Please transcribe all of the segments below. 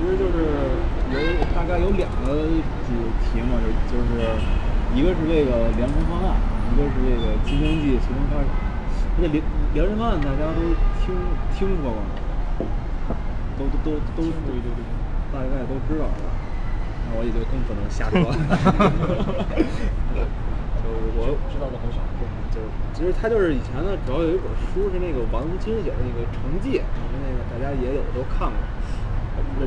其实就是有大概有两个主题嘛，就就是一个是这个量身方案，一个是这个金经济随风发展。这量量身方案大家都听听说过吗？都都都都大概都知道是吧？那我也就更不能瞎说了。就我知道的很少。就是其实他就是以前呢，主要有一本书是那个王自清写的那个《成绩》，那个大家也有都看过。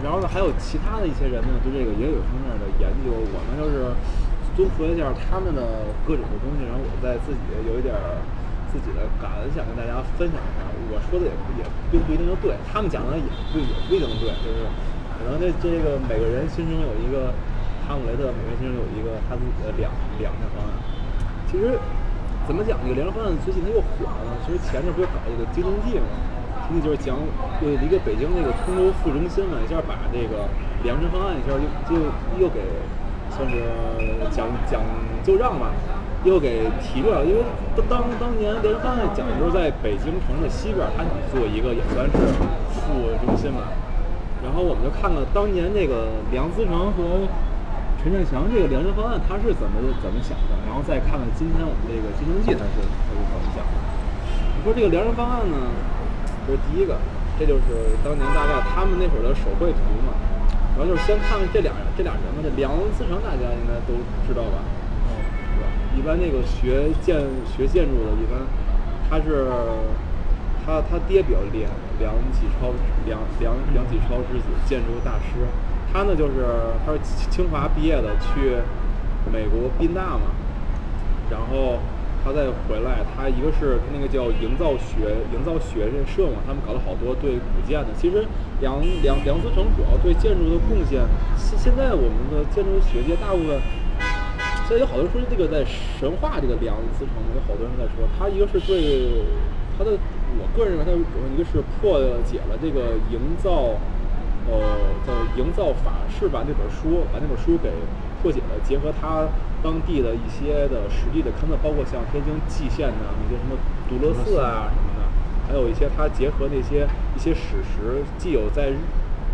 然后呢，还有其他的一些人呢，对这个也有方面的研究。我们就是综合一下他们的各种的东西，然后我再自己有一点儿自己的感想跟大家分享一下。我说的也也并不一定就对，他们讲的也不也不一定对，就是可能这这个每个人心中有一个哈姆雷特，每个人心中有一个他自己的两两个方案。其实怎么讲这个量身方案最近它又火了呢？其实前阵不是搞一个京津冀嘛，那就是讲有一个北京那个通州副中心嘛，一下把这个量身方案一下就就又给算是讲讲就让吧，又给提出来。因为当当年量身方案讲的就是在北京城的西边，它想做一个也算是副中心嘛。然后我们就看看当年那个梁思成和陈占祥这个量身方案他是怎么怎么想的，然后再看看今天我们这个金经济它是他是怎么想的。你说这个量身方案呢，这是第一个，这就是当年大概他们那会儿的手绘图嘛。然后就是先看看这俩这俩人嘛，这梁思成大家应该都知道吧？嗯，是吧？一般那个学建学建筑的，一般他是他他爹比较厉害，梁启超梁梁梁启超之子，建筑大师。他呢就是他是清华毕业的，去美国宾大嘛，然后他再回来，他一个是他那个叫营造学营造学院社嘛，他们搞了好多对古建的。其实梁梁梁思成主要对建筑的贡献，现现在我们的建筑学界大部分。现在有好多说这个在神话这个梁思成，有好多人在说他一个是对他的，我个人认为他有一个是破解了这个营造，呃，叫《营造法式》吧那本书，把那本书给破解了，结合他当地的一些的实地的勘测，包括像天津蓟县的那些什么独乐寺啊什么的，还有一些他结合那些一些史实，既有在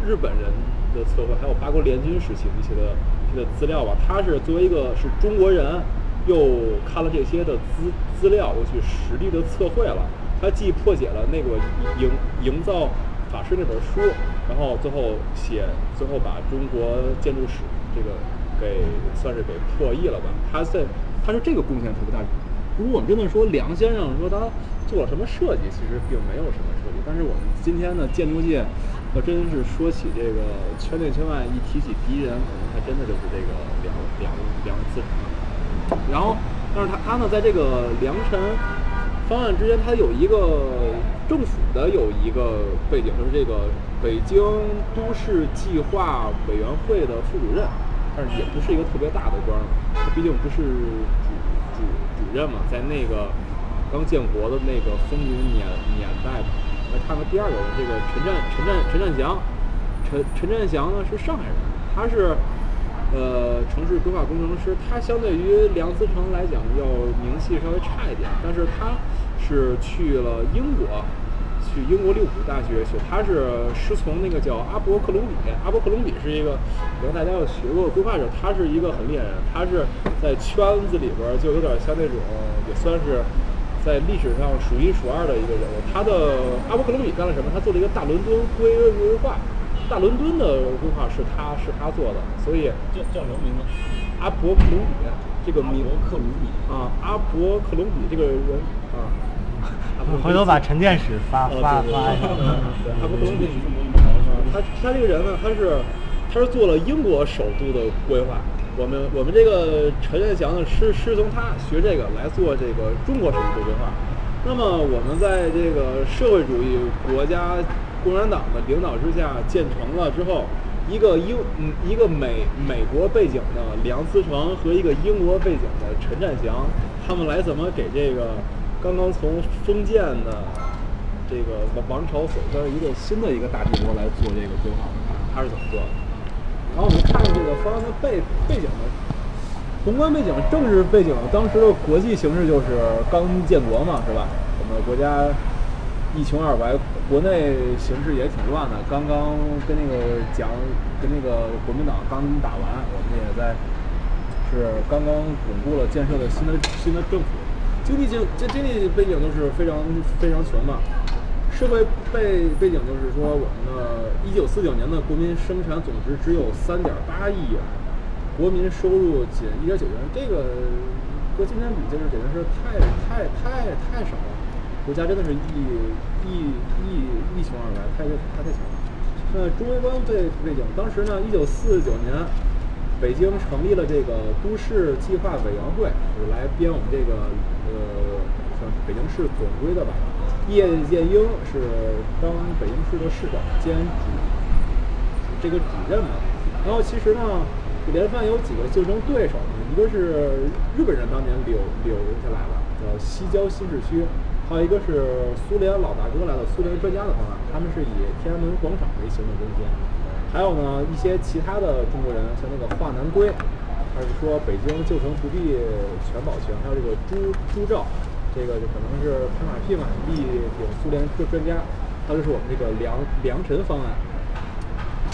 日本人的测绘，还有八国联军时期的一些的一些的资料吧。他是作为一个是中国人，又看了这些的资资料，又去实地的测绘了。他既破解了那个营营造法式那本书，然后最后写，最后把中国建筑史这个给算是给破译了吧。他在他是这个贡献特别大。如果我们真的说梁先生说他做了什么设计，其实并没有什么设计。但是我们今天的建筑界，要真是说起这个圈内圈外，一提起第一人，可能还真的就是这个梁梁梁思成。然后，但是他他呢，在这个梁辰方案之间，他有一个政府的有一个背景，就是这个北京都市计划委员会的副主任，但是也不是一个特别大的官，他毕竟不是主主主任嘛，在那个刚建国的那个风云年年代吧。来看看第二个人，这个陈占陈占陈占祥，陈陈占祥呢是上海人，他是呃城市规划工程师，他相对于梁思成来讲要名气稍微差一点，但是他是去了英国，去英国利物浦大学学，他是师从那个叫阿伯克隆比，阿伯克隆比是一个，可能大家有学过规划者，他是一个很厉害的人，他是在圈子里边儿就有点像那种，也算是。在历史上数一数二的一个人物，他的阿伯克隆比干了什么？他做了一个大伦敦规规划，大伦敦的规划是他是他做的，所以叫叫什么名字？阿伯克隆比这个名阿伯克隆比啊，阿伯克隆比这个人啊，回头把陈建史发呃发发他他这个人呢，他是他是做了英国首都的规划。我们我们这个陈建祥呢，师师从他学这个来做这个中国首都规划。那么我们在这个社会主义国家共产党的领导之下建成了之后，一个英嗯一个美美国背景的梁思成和一个英国背景的陈占祥，他们来怎么给这个刚刚从封建的这个王王朝走向一个新的一个大帝国来做这个规划，他是怎么做的？然后我们看这个方案的背背景呢，宏观背景、政治背景，当时的国际形势就是刚建国嘛，是吧？我们国家一穷二白，国内形势也挺乱的。刚刚跟那个讲，跟那个国民党刚打完，我们也在是刚刚巩固了建设的新的新的政府。经济经这经济背景都是非常非常穷嘛。社会背背景就是说，我们的一九四九年的国民生产总值只有三点八亿元，国民收入仅一点九元，这个和今天比，就是简直是太太太太少了。国家真的是一一一一穷二白，太太太穷了。那中微观背背景，当时呢，一九四九年，北京成立了这个都市计划委员会，就是来编我们这个呃，像北京市总规的吧。叶剑英是当北京市的市长兼主这个主任嘛。然后其实呢，连番有几个竞争对手呢，一个是日本人当年留留下来的，叫西郊新市区。还有一个是苏联老大哥来了苏联专家的方案，他们是以天安门广场为行政中心。还有呢，一些其他的中国人，像那个华南圭，他是说北京旧城不必全保全。还有这个朱朱照，这个就可能是拍马屁嘛，力挺苏联专专家。他就是我们这个梁梁辰方案。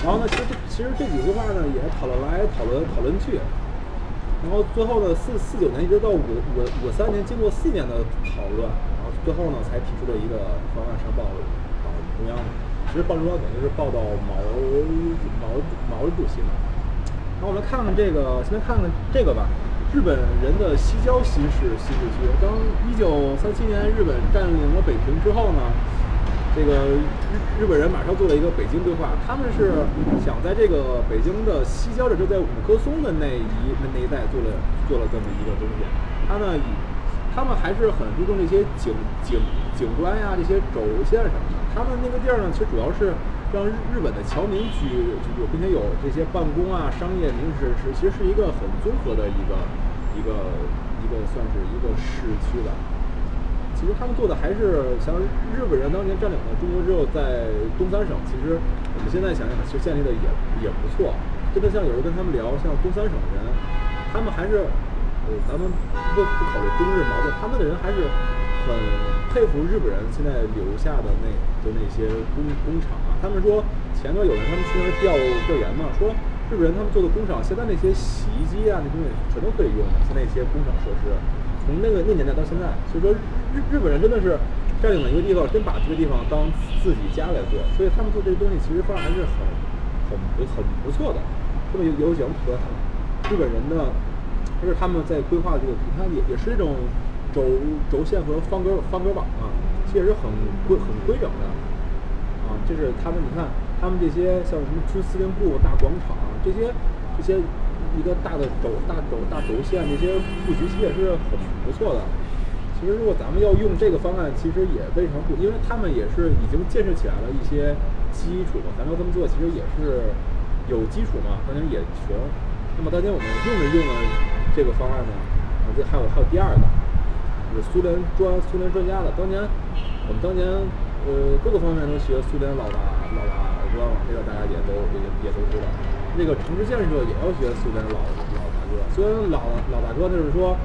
然后呢，其实这其实这几句话呢，也讨论来讨论讨论去。然后最后呢，四四九年一直到五五五三年，经过四年的讨论。然后最后呢，才提出了一个方案上报报中央。其实报中央等于是报到毛毛毛主席呢。那我们看看这个，先来看看这个吧。日本人的西郊新市新市区，当一九三七年日本占领了北平之后呢，这个日日本人马上做了一个北京规划。他们是想在这个北京的西郊，这就在五棵松的那一那那一带做了做了这么一个东西。他呢以他们还是很注重这些景景景观呀，这些轴线什么的。他们那个地儿呢，其实主要是让日本的侨民居住，并且有这些办公啊、商业，民是是，其实是一个很综合的一个一个一个算是一个市区的。其实他们做的还是像日本人当年占领了中国之后，在东三省，其实我们现在想想，其实建立的也也不错。真的像有人跟他们聊，像东三省的人，他们还是。呃，咱们不不考虑中日矛盾，他们的人还是很佩服日本人现在留下的那的那些工工厂啊。他们说前段有人他们去那调调研嘛，说日本人他们做的工厂，现在那些洗衣机啊那东西全都可以用，现在一些工厂设施，从那个那年代到现在，所以说日日本人真的是占领了一个地方，真把这个地方当自己家来做，所以他们做这些东西其实方案还是很很很不错的。这么有有讲和日本人的。就是他们在规划这个，你看也也是这种轴轴线和方格方格网啊，其实很规很规整的啊。这是他们，你看他们这些像什么军司令部、大广场这些这些一个大的轴大轴大轴线这些布局，其实也是很不错的。其实如果咱们要用这个方案，其实也非常不，因为他们也是已经建设起来了一些基础。咱们要这么做，其实也是有基础嘛，当然也穷。那么当年我们用着用着。这个方案呢，啊，这还有还有第二个，就是苏联专苏联专家的。当年我们当年呃各个方面都学苏联老大老大哥嘛，这个大家也都也也都知道。那个城市建设也要学苏联老老大哥。虽然老老大哥就是说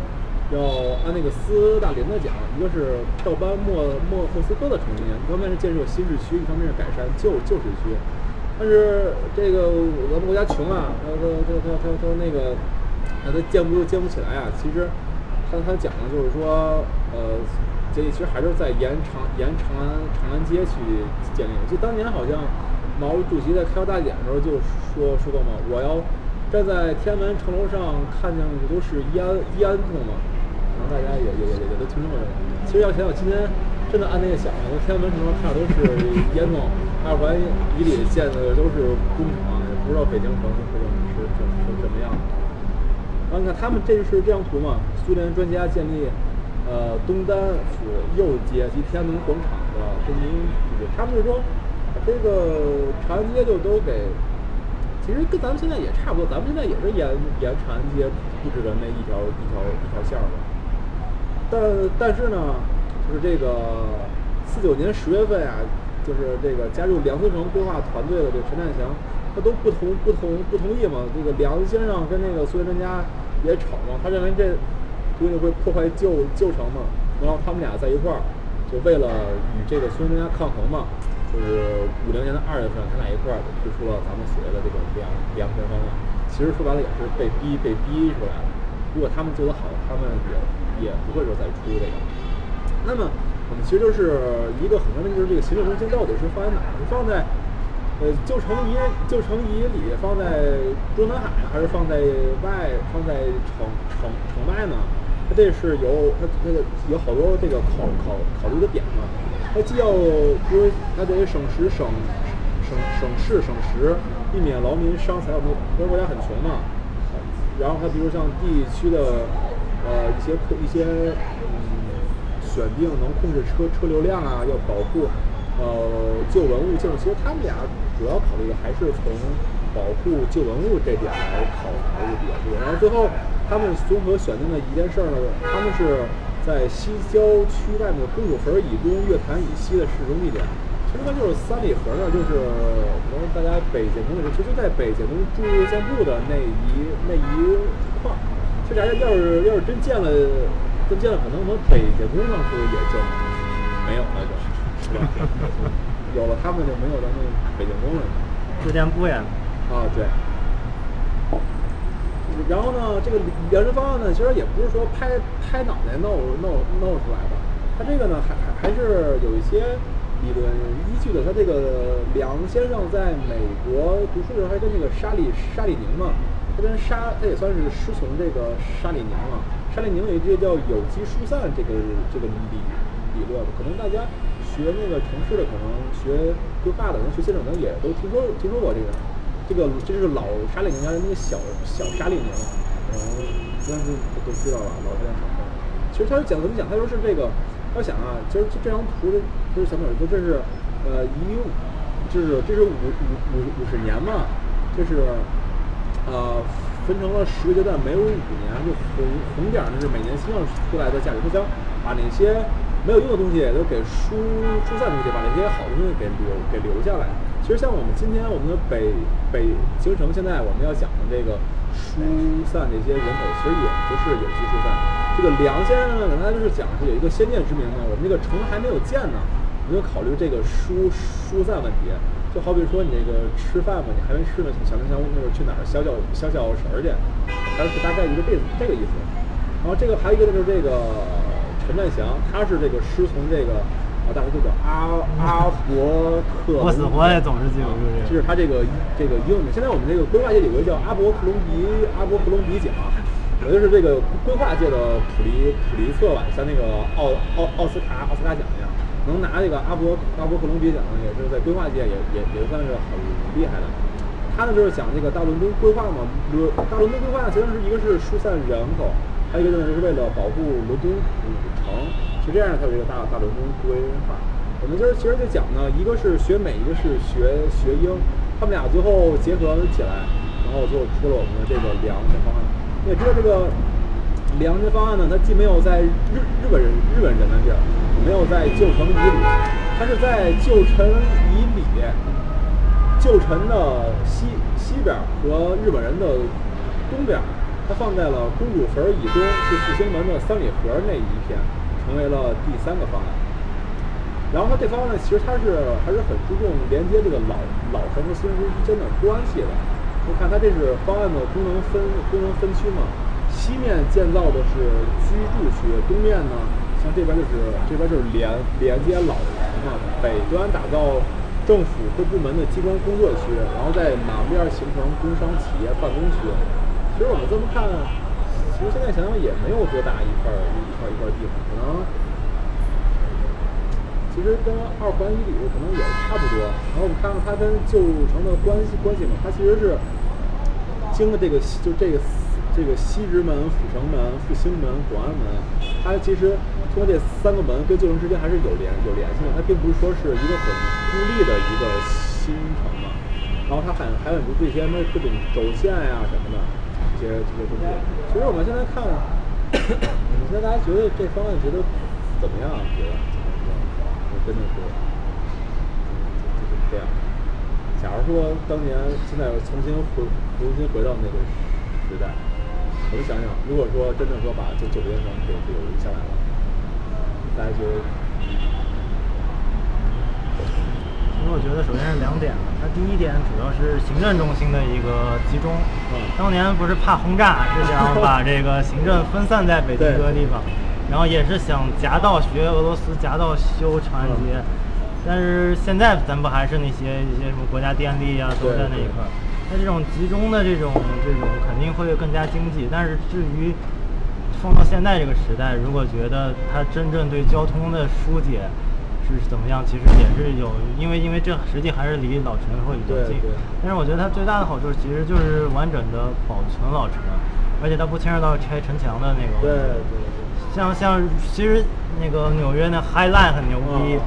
要按那个斯大林的讲，一个是照搬莫莫莫斯科的成绩，一方面是建设新市区，一方面是改善旧旧市区。但是这个咱们国家穷啊，他他他他他他那个。那他建不建不起来啊？其实，他他讲的就是说，呃，这其实还是在沿长沿长安长安街去建立。就当年好像毛主席在开国大典的时候就说说过嘛，我要站在天安门城楼上看见的都是延延安洞嘛。然后大家也也也也都听说过。其实要想想今天真的按那个想，那天安门城楼看的都是烟囱，二环以里建的都是工厂，也不知道北京城是什么。然后你看，他们这是这张图嘛？苏联专家建立，呃，东单府右街及天安门广场的中心布置。他们是说，这个长安街就都给，其实跟咱们现在也差不多。咱们现在也是沿沿长安街布置的那一条一条一条线嘛。但但是呢，就是这个四九年十月份啊，就是这个加入梁思成规划团队的这个陈占祥。他都不同不同不同意嘛？这个梁先生跟那个苏联专家也吵嘛。他认为这东西会破坏旧旧城嘛。然后他们俩在一块儿就为了与这个孙中山抗衡嘛，就是五零年的二月份，他俩一块儿就推出了咱们所谓的这个粮粮田方案。其实说白了也是被逼被逼出来的。如果他们做得好，他们也也不会说再出这个。那么我们其实就是一个很关键，就是这个行政中心到底是放在哪儿？是放在呃旧城遗旧城遗里，放在中南海，还是放在外放在城城城外呢？它这是有它它有好多这个考考考虑的点嘛。它既要比如它得省时省省省事省时，避免劳民伤财。我们咱国家很穷嘛。然后它比如像地区的呃一些一些嗯选定能控制车车流量啊，要保护呃旧文物建筑。其实他们俩主要考虑的还是从保护旧文物这点来考考虑比较多。然后最后他们综合选定的一件事儿呢，他们是在西郊区外面的公主坟以东、月坛以西的市中地点。其实它就是三里河呢，就是可能大家北建工的时候，其实在北建工住建部的那一那一块儿，这俩要是要是真建了，真建了，可能我们北建工当时也就没有了，就，是吧？有了他们就没有咱们北京工人了。住建部呀。啊，对。然后呢，这个粮食方案呢，其实也不是说拍拍脑袋弄弄弄出来的，它这个呢，还还还是有一些理论依据的。他这个梁先生在美国读书的时候，还跟那个沙利沙利宁嘛，他跟沙他也算是师从这个沙利宁嘛。沙利宁有一句叫有机疏散这个这个理理论，可能大家学那个城市的，可能学规划的，能学建筑的也都听说听说过这个。这个这是老沙利宁家的那个小小沙利宁，可能应该是都知道了，老沙利宁。其实他讲怎么讲？他说是这个，要想啊，其实这张图就是小朋友说这是呃一，就是这是五五五五十年嘛，这是呃分成了十个阶段，每五年就红红点儿那是每年新上出来的价值，他将把那些没有用的东西也都给疏疏散出去，把那些好东西给留给留下来。其实像我们今天我们的北北京城，现在我们要讲的这个疏散这些人口，其实也不是有机疏散。这个梁先生呢，他就是讲是有一个先见之明呢，我们这个城还没有建呢，我们就考虑这个疏疏散问题。就好比说你这个吃饭嘛，你还没吃呢，小明想那会儿去哪儿消消消消食儿去，还是大概一个这这个意思。然后这个还有一个就是这个陈占祥，他是这个师从这个啊。大家就叫阿阿伯克，我死活也总是记不住这是他这个这个英文，现在我们这个规划界有个叫阿伯克隆迪阿伯克隆迪奖，也就是这个规划界的普利普利策吧，像那个奥奥奥斯卡奥斯卡奖一样，能拿这个阿伯阿伯克隆迪奖，也是在规划界也也也算是很厉害的。他呢就是讲这个大伦敦规划嘛，伦大伦敦规划呢，其实是一个是疏散人口，还有一个呢就是为了保护伦敦古城。是这样，它有一个大大伦敦规划。我们今儿其实就讲呢，一个是学美，一个是学学英，他们俩最后结合起来，然后就出了我们的这个粮食方案。你也知道这个粮食方案呢，它既没有在日日本人日本人的地儿，没有在旧城以里，它是在旧城以里，旧城的西西边和日本人的东边，它放在了公主坟以东，是复兴门的三里河那一片。成为了第三个方案，然后它这方案呢，其实它是还是很注重连接这个老老城和新城之间的关系的。你看它这是方案的功能分功能分区嘛，西面建造的是居住区，东面呢，像这边就是这边就是连连接老城嘛，北端打造政府各部门的机关工作区，然后在南边形成工商企业办公区。其实我们这么看。其实现在想想也没有多大一块儿一块一块地方，可能其实跟二环以里可能也差不多。然后我们看看它跟旧城的关系关系嘛，它其实是经的这个就这个这个西直门、阜成门、复兴门、广安门，它其实通过这三个门跟旧城之间还是有联有联系的。它并不是说是一个很孤立的一个新城嘛。然后它还还很多这些什么各种轴线呀什么的。些这些东西，其实我们现在看，现在大家觉得这方案觉得怎么样？觉得真的是就是这样。假如说当年现在重新回重新回到那个时代，我就想想，如果说真的说把这九边城给给留下来了，大家觉得我觉得首先是两点。它第一点主要是行政中心的一个集中。嗯当年不是怕轰炸，是想把这个行政 分散在北京对各个地方，然后也是想夹道学俄罗斯，夹道修长安街。嗯但是现在咱不还是那些一些什么国家电力啊，都在那一块儿。那这种集中的这种这种肯定会更加经济，但是至于放到现在这个时代，如果觉得它真正对交通的疏解是怎么样，其实也是有，因为因为这实际还是离老城会比较近。但是我觉得它最大的好处其实就是完整的保存老城，而且它不牵扯到拆城墙的那个。对对对。像像其实那个纽约那 High Line 很牛逼，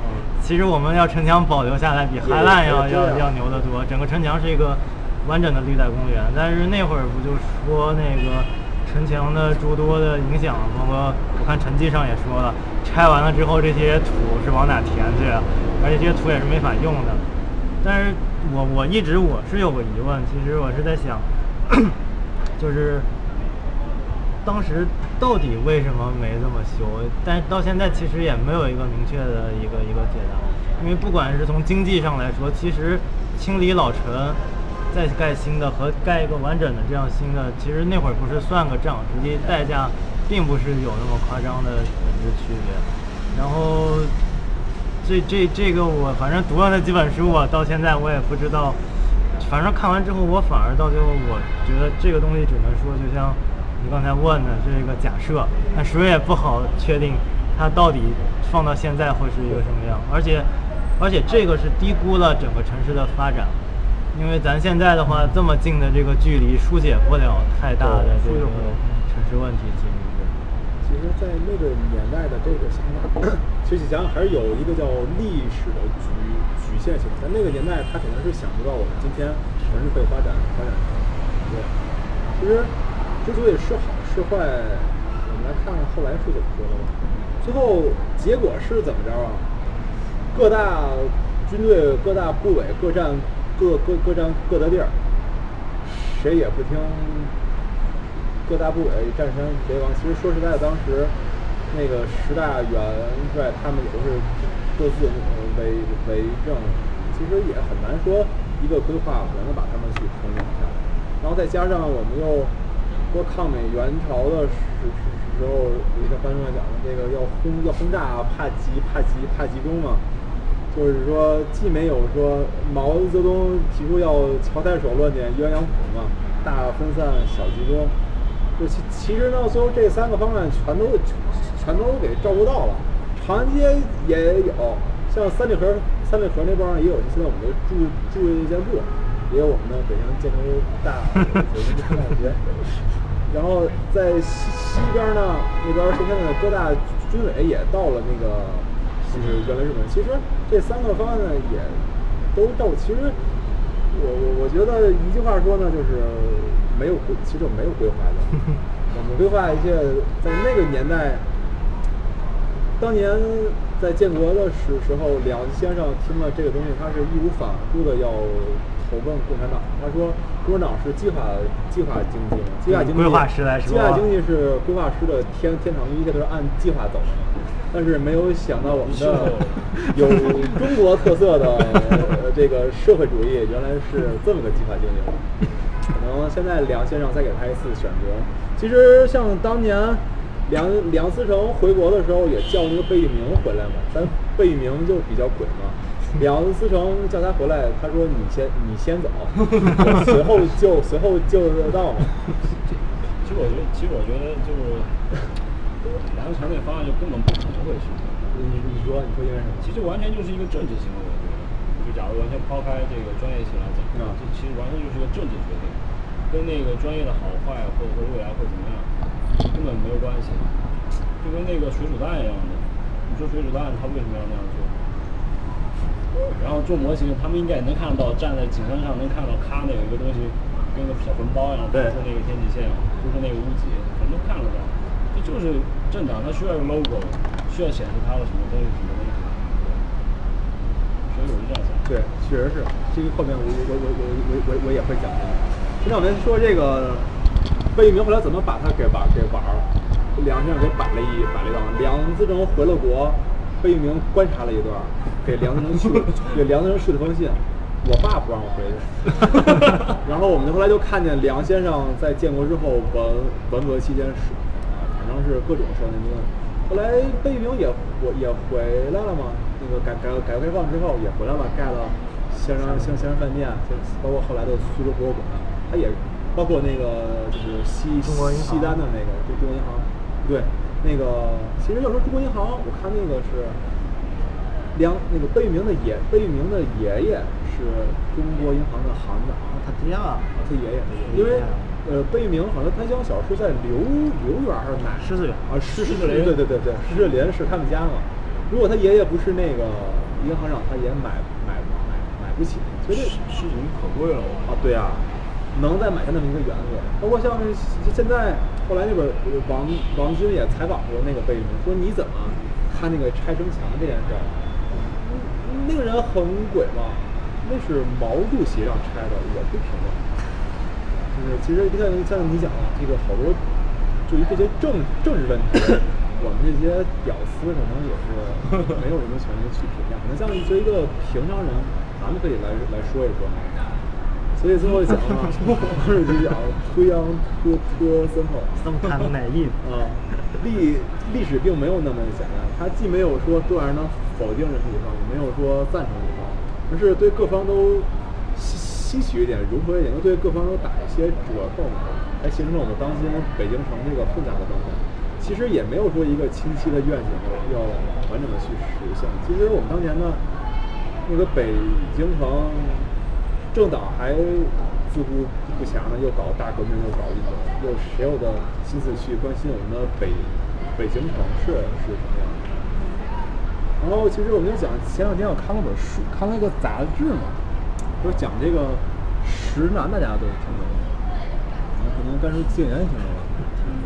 其实我们要城墙保留下来比 High Line 要要要牛得多。整个城墙是一个完整的绿带公园，但是那会儿不就说那个城墙的诸多的影响，包括我看陈记上也说了，拆完了之后这些土是往哪填去，而且这些土也是没法用的。但是我我一直我是有个疑问，其实我是在想，就是当时到底为什么没这么修？但到现在其实也没有一个明确的一个一个解答。因为不管是从经济上来说，其实清理老城，再盖新的和盖一个完整的这样新的，其实那会儿不是算个账，实际代价并不是有那么夸张的本质区别。然后这这这个我反正读了那几本书，我到现在我也不知道。反正看完之后，我反而到最后，我觉得这个东西只能说，就像你刚才问的，这个假设，但谁也不好确定它到底放到现在会是一个什么样。而且，而且这个是低估了整个城市的发展，因为咱现在的话，这么近的这个距离，疏解不了太大的这个对疏解不了城市问题，其实是。其实，在那个年代的这个想法，其实想想还是有一个叫历史的局局限性。在那个年代，他肯定是想不到我们今天城市可以发展发展成。对，其实之所以是好是坏，我们来看看后来是怎么说的吧。最后结果是怎么着啊？各大军队、各大部委各占各各各占各的地儿，谁也不听各大部委占山为王。其实说实在的，当时那个十大元帅他们也都是各自为为政，其实也很难说一个规划能够把他们去统领下来。然后再加上我们又说抗美援朝的时时时候，有一个翻译讲的这个要轰要轰炸，怕集怕集怕集中嘛。就是说，既没有说毛泽东提出要乔太守论点鸳鸯谱嘛，大分散小集中。就其其实呢，最后这三个方面全都全都给照顾到了。长安街也有，像三里河三里河那边儿也有现在我们的住住建部，也有我们的北京建筑大北京建筑大学。然后在西西边呢，那边儿现在的各大军委也到了那个。就是原来日本，其实这三个方案呢也都到。其实我我我觉得一句话说呢，就是没有规，其实我没有规划的。我们规划一些，在那个年代，当年在建国的时时候，两先生听了这个东西，他是义无反顾的要投奔共产党。他说，共产党是计划计划经济嘛，计划经济，规划师来说计划经济是规划师的天天堂，一切都是按计划走的。但是没有想到我们的 有中国特色的呃这个社会主义原来是这么个计划经济。可能现在梁先生再给他一次选择。其实像当年梁梁思成回国的时候，也叫那个贝聿铭回来嘛，但贝聿铭就比较鬼嘛。梁思成叫他回来，他说你先你先走，随后就随后就到嘛。其实我觉得，其实我觉得就是梁思成那方案就根本不可能会实现。你你说你说因为什么？其实完全就是一个政治行为，我觉得。就假如完全抛开这个专业性来讲，嗯这其实完全就是一个政治决定，跟那个专业的好坏或者说未来会怎么样根本没有关系。就跟那个水煮蛋一样的，你说水煮蛋它为什么要那样做？然后做模型，他们应该也能看得到，站在景山上能看到，咔，那有一个东西跟个小坟包一样，突对出那个天际线，突出那个屋脊，我们都看得到。这就是政党，它需要有 logo，需要显示它的什么东西，什么东西。所以我就这样想。对，确实是，这个后面我我我我我我我也会讲这个。现在我们说这个贝聿铭后来怎么把他给玩给玩了？梁先生给摆了一摆了一道。梁思成回了国，贝聿铭观察了一段，给梁思成去 给梁思成去了封信，我爸不让我回去，然后我们后来就看见梁先生在建国之后文文革期间是啊，反正是各种受那个。后来贝聿铭也我也回来了嘛，那个改改改革开放之后也回来了，盖了香山香香山饭店，就包括后来的苏州博物馆，他也包括那个就是西西单的那个就中国银行，对，那个其实要说中国银行，我看那个是梁那个贝聿铭的爷贝聿铭的爷爷是中国银行的行长，他爹啊，啊，他爷爷，因为呃，贝聿铭好像他家小是在刘刘园还是哪？狮子园啊，狮狮子林对对对对，狮子林是他们家嘛。如果他爷爷不是那个银行长，他也买买买买不起。所以这事情可贵了，我啊，对啊，能再买下那么一个园子，包括像是现在后来那本呃王王军也采访过那个贝聿铭，说你怎么看那个拆城墙这件事儿？嗯那个人很鬼嘛，那是毛主席让拆的，我不评论。就是其实你看像你讲的这个好多，对于这些政政治问题，我们这些屌丝可能也是没有什么权利去评价。可能像作为一个平常人，咱们可以来来说一说。所以最后讲嘛，毛主席讲推扬特特森后，生看哪意啊，历历史并没有那么简单，它既没有说突然能否定任何一方，也没有说赞成一方，而是对各方都吸取一点，融合一点，又对各方都打一些折扣嘛，来形成了我们当今北京城这个混杂的状态。其实也没有说一个清晰的愿景要完整的去实现。其实我们当年呢，那个北京城政党还自顾不暇呢，又搞大革命，又搞运动，又谁有的心思去关心我们的北北京城市是什么样的？然后其实我们就讲，前两天我看了本书，看了一个杂志嘛，就是讲这个石楠，大家都听过，可能甘肃静言听过吧。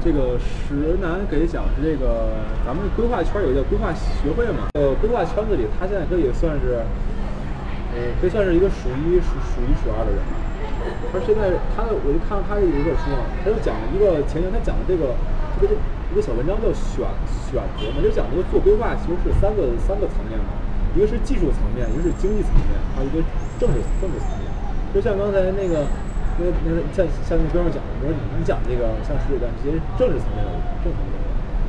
这个石楠给讲是这个咱们规划圈有一个规划学会嘛，呃，规划圈子里，他现在可以算是，呃，可以算是一个数一数数一数二的人了。他现在他的我就看到他有一本书嘛，他就讲了一个前言，他讲的这个这个一个小文章叫选选择嘛，就讲这个做规划其实是三个三个层面嘛，一个是技术层面，一个是经济层面，还有一个政治政治层面。就像刚才那个那那个像像那哥们儿讲的，比如说你你讲这个像石水站这些政治层面的政策的，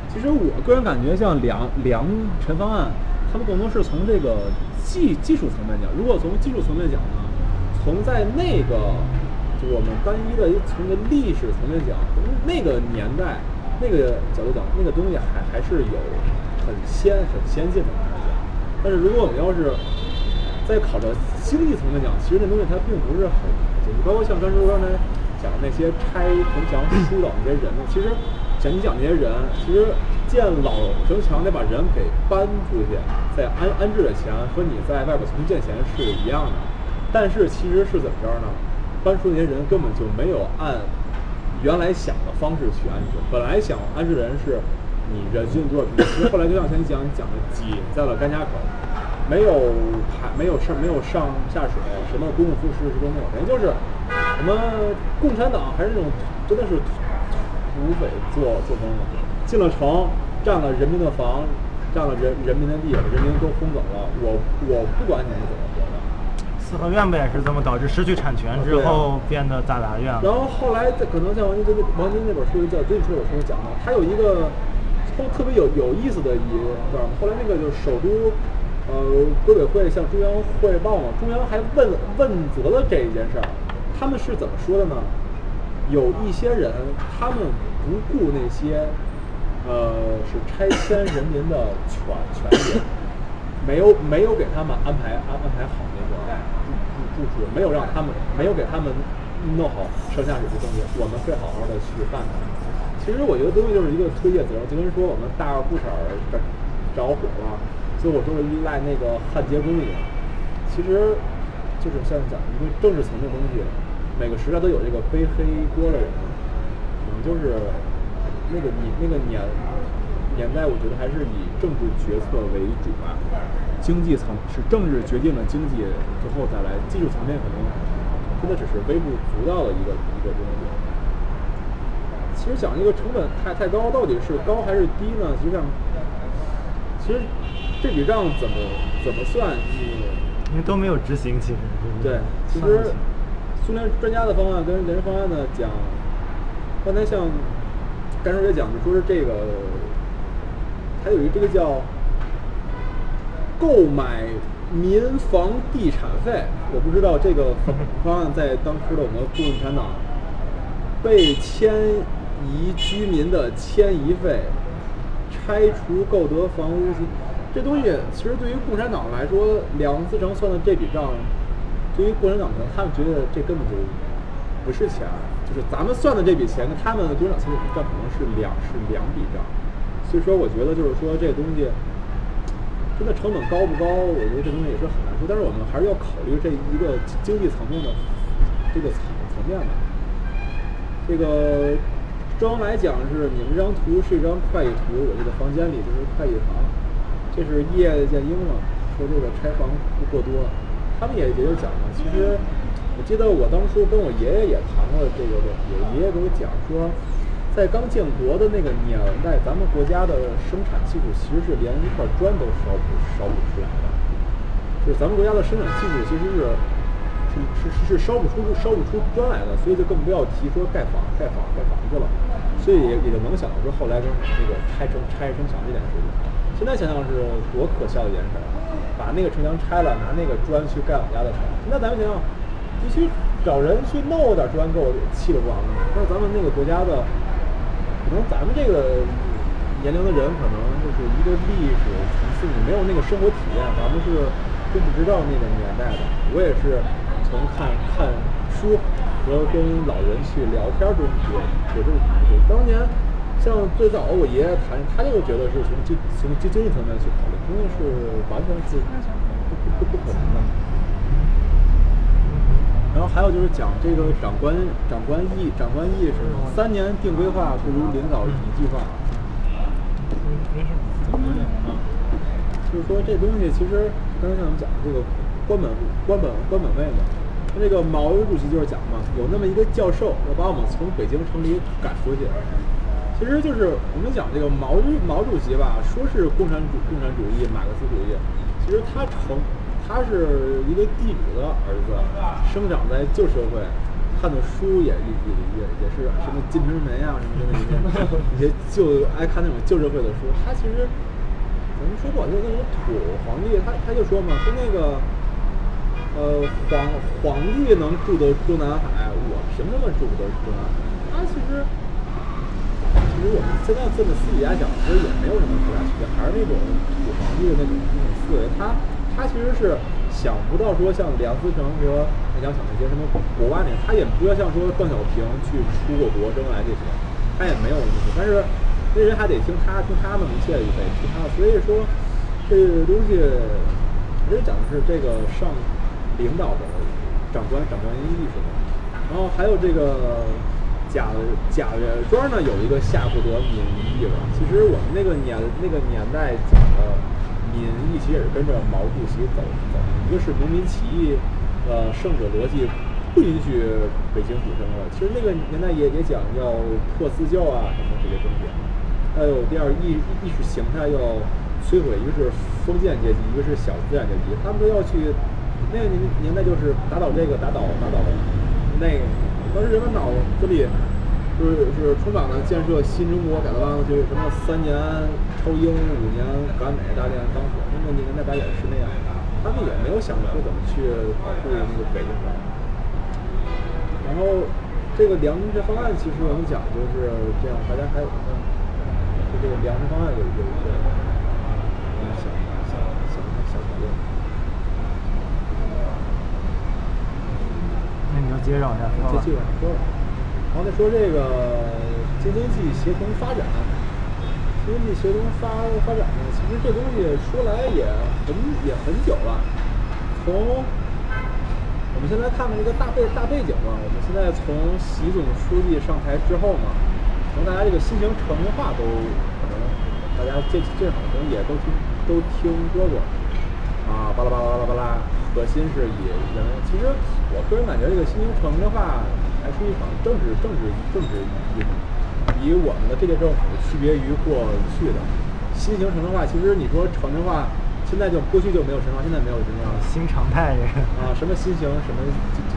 其实我个人感觉像梁梁陈方案，他们更多是从这个技技术层面讲。如果从技术层面讲呢，从在那个就我们单一的从个历史层面讲，从那个年代那个角度讲，那个东西还还是有很先很先进的东西。但是如果我们要是再考到经济层面讲，其实那东西它并不是很就是包括像刚才刚才讲那些拆城墙、疏导那些人呢，其实像你讲那些人，其实建老城墙得把人给搬出去，再安安置的钱和你在外边重建钱是一样的，但是其实是怎么着呢？搬出那些人根本就没有按原来想的方式去安置，本来想安置人是你人均多少平米，其实后来就像前你讲你讲的挤在了甘家口。没有排，没有上，没有上下水，什么公共设施都没有，等于就是我们共产党还是那种真的是土匪作作风嘛。进了城，占了人民的房，占了人人民的地，人民都轰走了，我我不管你们怎么活的。四合院不也是这么导致失去产权之后变得大杂院了？然后后来在可能像王金这王金那本书叫《对你说有书》讲到，他有一个特特别有有意思的一段儿，后来那个就是首都。呃，规委会向中央汇报嘛，中央还问问责了这一件事儿，他们是怎么说的呢？有一些人，他们不顾那些，呃，是拆迁人民的权权利，没有没有给他们安排安安排好那个住住住处，没有让他们没有给他们弄好上下水的东西，我们会好好的去办它。其实我觉得东西就是一个推卸责任，就跟说我们大裤衩着着火了。所以我都是依赖那个焊接工一样，其实就是像讲一个政治层面的东西，每个时代都有这个背黑锅的人，可能就是那个你那个年年代，我觉得还是以政治决策为主吧。经济层是政治决定了经济，最后再来技术层面可能真的只是微不足道的一个一个东西。其实讲一个成本太太高，到底是高还是低呢？实际上。其其实这笔账怎么怎么算，你因为都没有执行，其实是对，其实苏联专家的方案跟人事方案呢讲，刚才像甘叔也讲，就说是这个，还有一个这个叫购买民房地产费，我不知道这个方 方案在当时的我们共产党被迁移居民的迁移费、拆除购得房屋及这东西，其实对于共产党来说，梁思成算的这笔账，对于共产党呢，他们觉得这根本就不是钱，就是咱们算的这笔钱跟他们共产党算的账可能是两是两笔账，所以说我觉得就是说这东西。真的成本高不高？我觉得这东西也是很难说，但是我们还是要考虑这一个经济层面的这个层层面吧。这个周恩来讲是你们这张图是一张会计图，我这个房间里就是会计房，这是叶剑英嘛，说这个拆房不过多，他们也也就讲了，其实我记得我当初跟我爷爷也谈过这个问题，我爷爷给我讲说。在刚建国的那个年代，咱们国家的生产技术其实是连一块砖都烧不烧不出来的，就是咱们国家的生产技术其实是是是是烧不出烧不出砖来的，所以就更不要提说盖房盖房盖房子了，所以也也就能想到说后来跟那个拆城拆城墙这件事情。现在想想是多可笑的一件事儿，把那个城墙拆了，拿那个砖去盖我家的城。现在咱们想想，必须找人去弄点砖给我砌了不完了吗？但是咱们那个国家的。可能咱们这个年龄的人，可能就是一个历史层次，你没有那个生活体验，咱们是并不知道那个年代的。我也是从看看书和跟老人去聊天中学有这个体会。当年像最早我爷爷谈，他就觉得是从经从经经济层面去考虑，肯定是完全是不不不可能的。然后还有就是讲这个长官长官意长官意识，三年定规划不如领导一句话。啊，就是说这东西其实刚才像我们讲的这个官本官本官本位嘛，他这个毛主席就是讲嘛，有那么一个教授要把我们从北京城里赶出去。其实就是我们讲这个毛毛主席吧，说是共产主共产主义马克思主义，其实他成。他是一个地主的儿子，生长在旧社会，看的书也也也也是什么《金瓶梅》啊什么的那些 一些旧爱看那种旧社会的书。他其实咱们说不好听，那种土皇帝，他他就说嘛，说那个呃皇皇帝能住得中南海，我凭什么住不得中南海？他其实其实我们现在这么私底下讲，其实也没有什么太大区别，还是那种土皇帝的那种那种思维，他。他其实是想不到说像梁思成和他想想那些什么国外那，他也不要像说邓小平去出过国、周恩来这些，他也没有那些。但是那人还得听他听他们一切得听他。所以说这个东西，其实讲的是这个上领导的长官长官意识。然后还有这个贾贾庄呢，有一个下不得民意了。其实我们那个年那个年代讲的。民意其实也是跟着毛主席走走，一个是农民起义，呃，胜者逻辑不允许北京主升了。其实那个年代也也讲要破四旧啊什么这些东西。还有第二意意识形态要摧毁，一个是封建阶级，一个是小资产阶级，他们都要去。那个年年代就是打倒这个，打倒打倒那个，当时人们脑子里。就是是充满了建设新中国改革开放，就是什么三年超英，五年赶美，大连当选，那个年代大概也是那样。他们也没有想着说怎么去保护那个北京城。然后这个粮食方案，其实我们讲就是这样，大家还有什么？就这个粮食方案有有一些小小小小讨论。接着往下说。接着往下说了。然后再说这个京津冀协同发展，京津冀协同发发展呢，其实这东西说来也很也很久了。从我们现在看看一个大背大背景嘛，我们现在从习总书记上台之后嘛，从大家这个新型城镇化都可能大家这这好像也都听都听说过啊，巴拉巴拉巴拉巴拉，核心是以人，其实我个人感觉这个新型城镇化。还是一场政治政治政治运动，以我们的这届政府区别于过去的，新型城镇化，其实你说城镇化，现在就过去就没有城镇化，现在没有城镇化了。新常态这个。啊，什么新型什么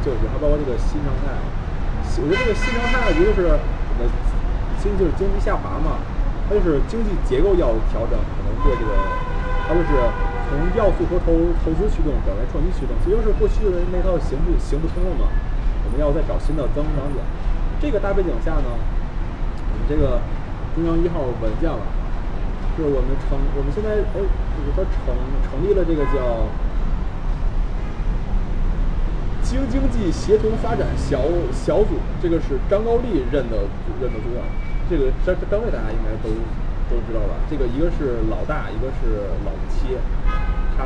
就就还包括这个新常态，我觉得这个新常态一个是我们经就是经济下滑嘛，它就是经济结构要调整，可能对这个它就是从要素和投投资驱动转为创新驱动，其实是过去的那套行不行不通了嘛，我们要再找新的增长点。这个大背景下呢，我们这个中央一号文件了，就是我们成我们现在哎，就是它成成立了这个叫。京经济协同发展小小组，这个是张高丽任的任的组长。这个张张位大家应该都都知道吧？这个一个是老大，一个是老七。他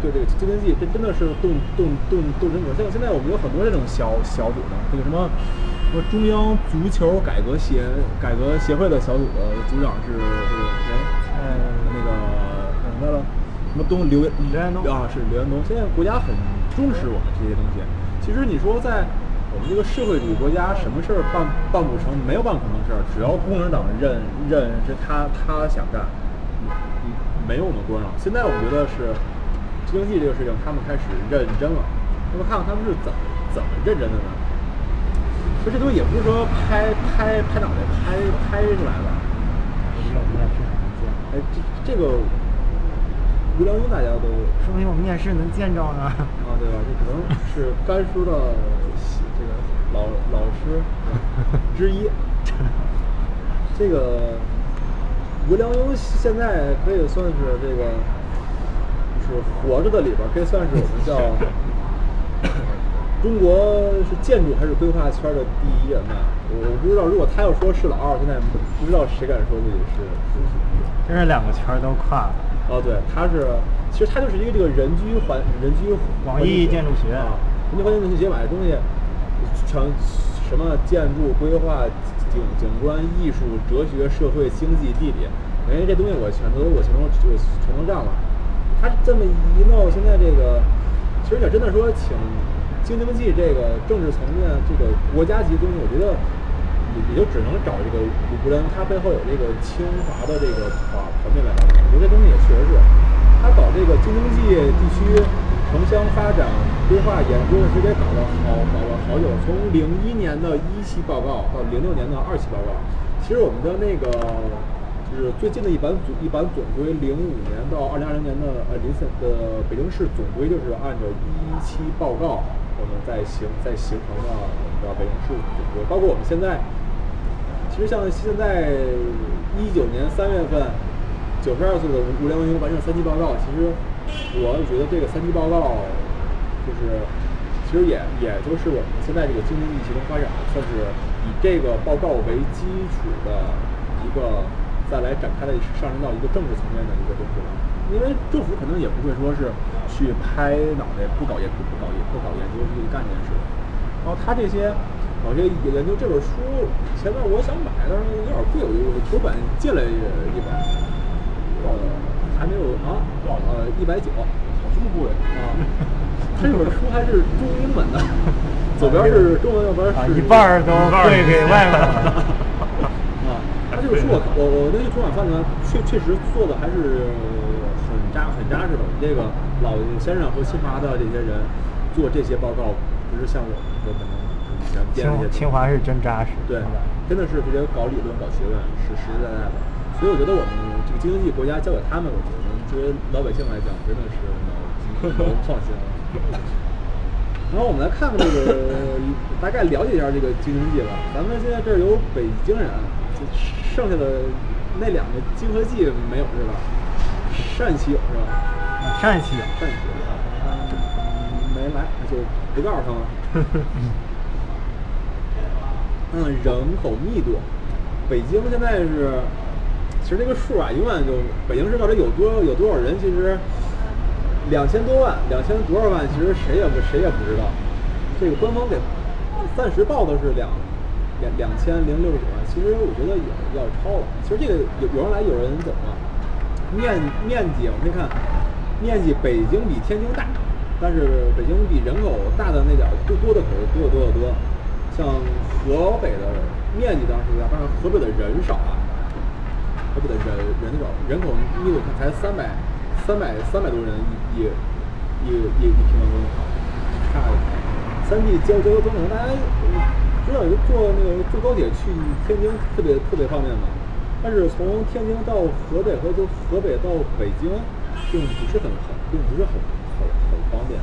对这个京津冀这真的是动动动动真格。像现在我们有很多这种小小组的，那个什么什么中央足球改革协改革协会的小组的组长是这个谁？嗯，那个叫什么来了？什么东刘刘延东啊，是刘延东。现在国家很重视我们这些东西。其实你说在我们这个社会主义国家，什么事儿办办不成？没有办不成的事儿，只要共产党认认是他他想干，没有我们共产党。现在我们觉得是经济这个事情，他们开始认真了。那么看看他们是怎么怎么认真的呢？说这东西也不是说拍拍拍脑袋拍拍出来的。哎，这这个吴良英大家都说明我面试能见着呢。啊，对吧？这可能是甘叔的这 个老老师之一。这个吴良英现在可以算是这个，就是活着的里边可以算是我们叫 中国是建筑还是规划圈的第一人吧？我我不知道，如果他要说是老二，现在不知道谁敢说自己是。真是两个圈儿都跨了。哦，对，他是，其实他就是一个这个人居环人居广义建筑学啊，人居环境学买的东西，什么建筑规划、景景观、艺术、哲学、社会、经济、地理，哎，这东西我全都我全都就全都占了。他这么一弄，现在这个，其实要真的说，请京津冀这个政治层面这个国家级东西，我觉得。也也就只能找这个吴良，他背后有这个清华的这个团团队来帮忙。我觉得这东西也确实是，他搞这个京津冀地区城乡发展规划研究，其实也搞了好搞了好久。从零一年的一期报告到零六年的二期报告，其实我们的那个就是最近的一版总一版总规，零五年到二零二零年的呃零三的北京市总规，就是按照一期报告我们在形在形成了我们的北京市总规，包括我们现在。其实像现在一九年三月份，九十二岁的吴良英完成三期报告。其实我觉得这个三期报告，就是其实也也就是我们现在这个经济协同发展，算是以这个报告为基础的一个再来展开的上升到一个政治层面的一个东西了。因为政府可能也不会说是去拍脑袋不搞研不不搞研不搞研究去干这件事。然后他这些。我这研究这本书，前面我想买，但是有点贵，我就图书馆借了一本，呃，还没有啊，呃，一百九，这么贵啊？这本书还是中英文的，左边是 中文，右边是一半都汇给外面了。啊，他这本书我我我那个出版饭团确确实做的还是很扎很扎实的。这个老先生和清华的这些人做这些报告，不是像我们说可能。清清华是真扎实，对，真的是直接搞理论、搞学问，是实实在在的。所以我觉得我们这个京津冀国家交给他们，我觉得作为老百姓来讲，真的是能放心了。然后我们来看看这个，大概了解一下这个京津冀吧。咱们现在这儿有北京人，剩下的那两个京和冀没有是吧？陕西有是吧？陕西有，陕西有啊，没来就不告诉他们。嗯，人口密度，北京现在是，其实这个数啊，永远就北京市到底有多有多少人？其实两千多万，两千多少万，其实谁也不谁也不知道。这个官方给暂时报的是两两两千零六十万，其实我觉得也要超了。其实这个有有人来有人走啊，面面积我们可以看，面积北京比天津大，但是北京比人口大的那点多多的可是多得多得多。像河北的面积当然是大，但是河北的人少啊。呃不对人人少，人口密度才三百三百三百多人一一一一平方公里，差三 D 交交通可能大家知道，就坐那个坐高铁去天津特别特别方便嘛。但是从天津到河北和从河北到北京，并不是很很并不是很很很方便。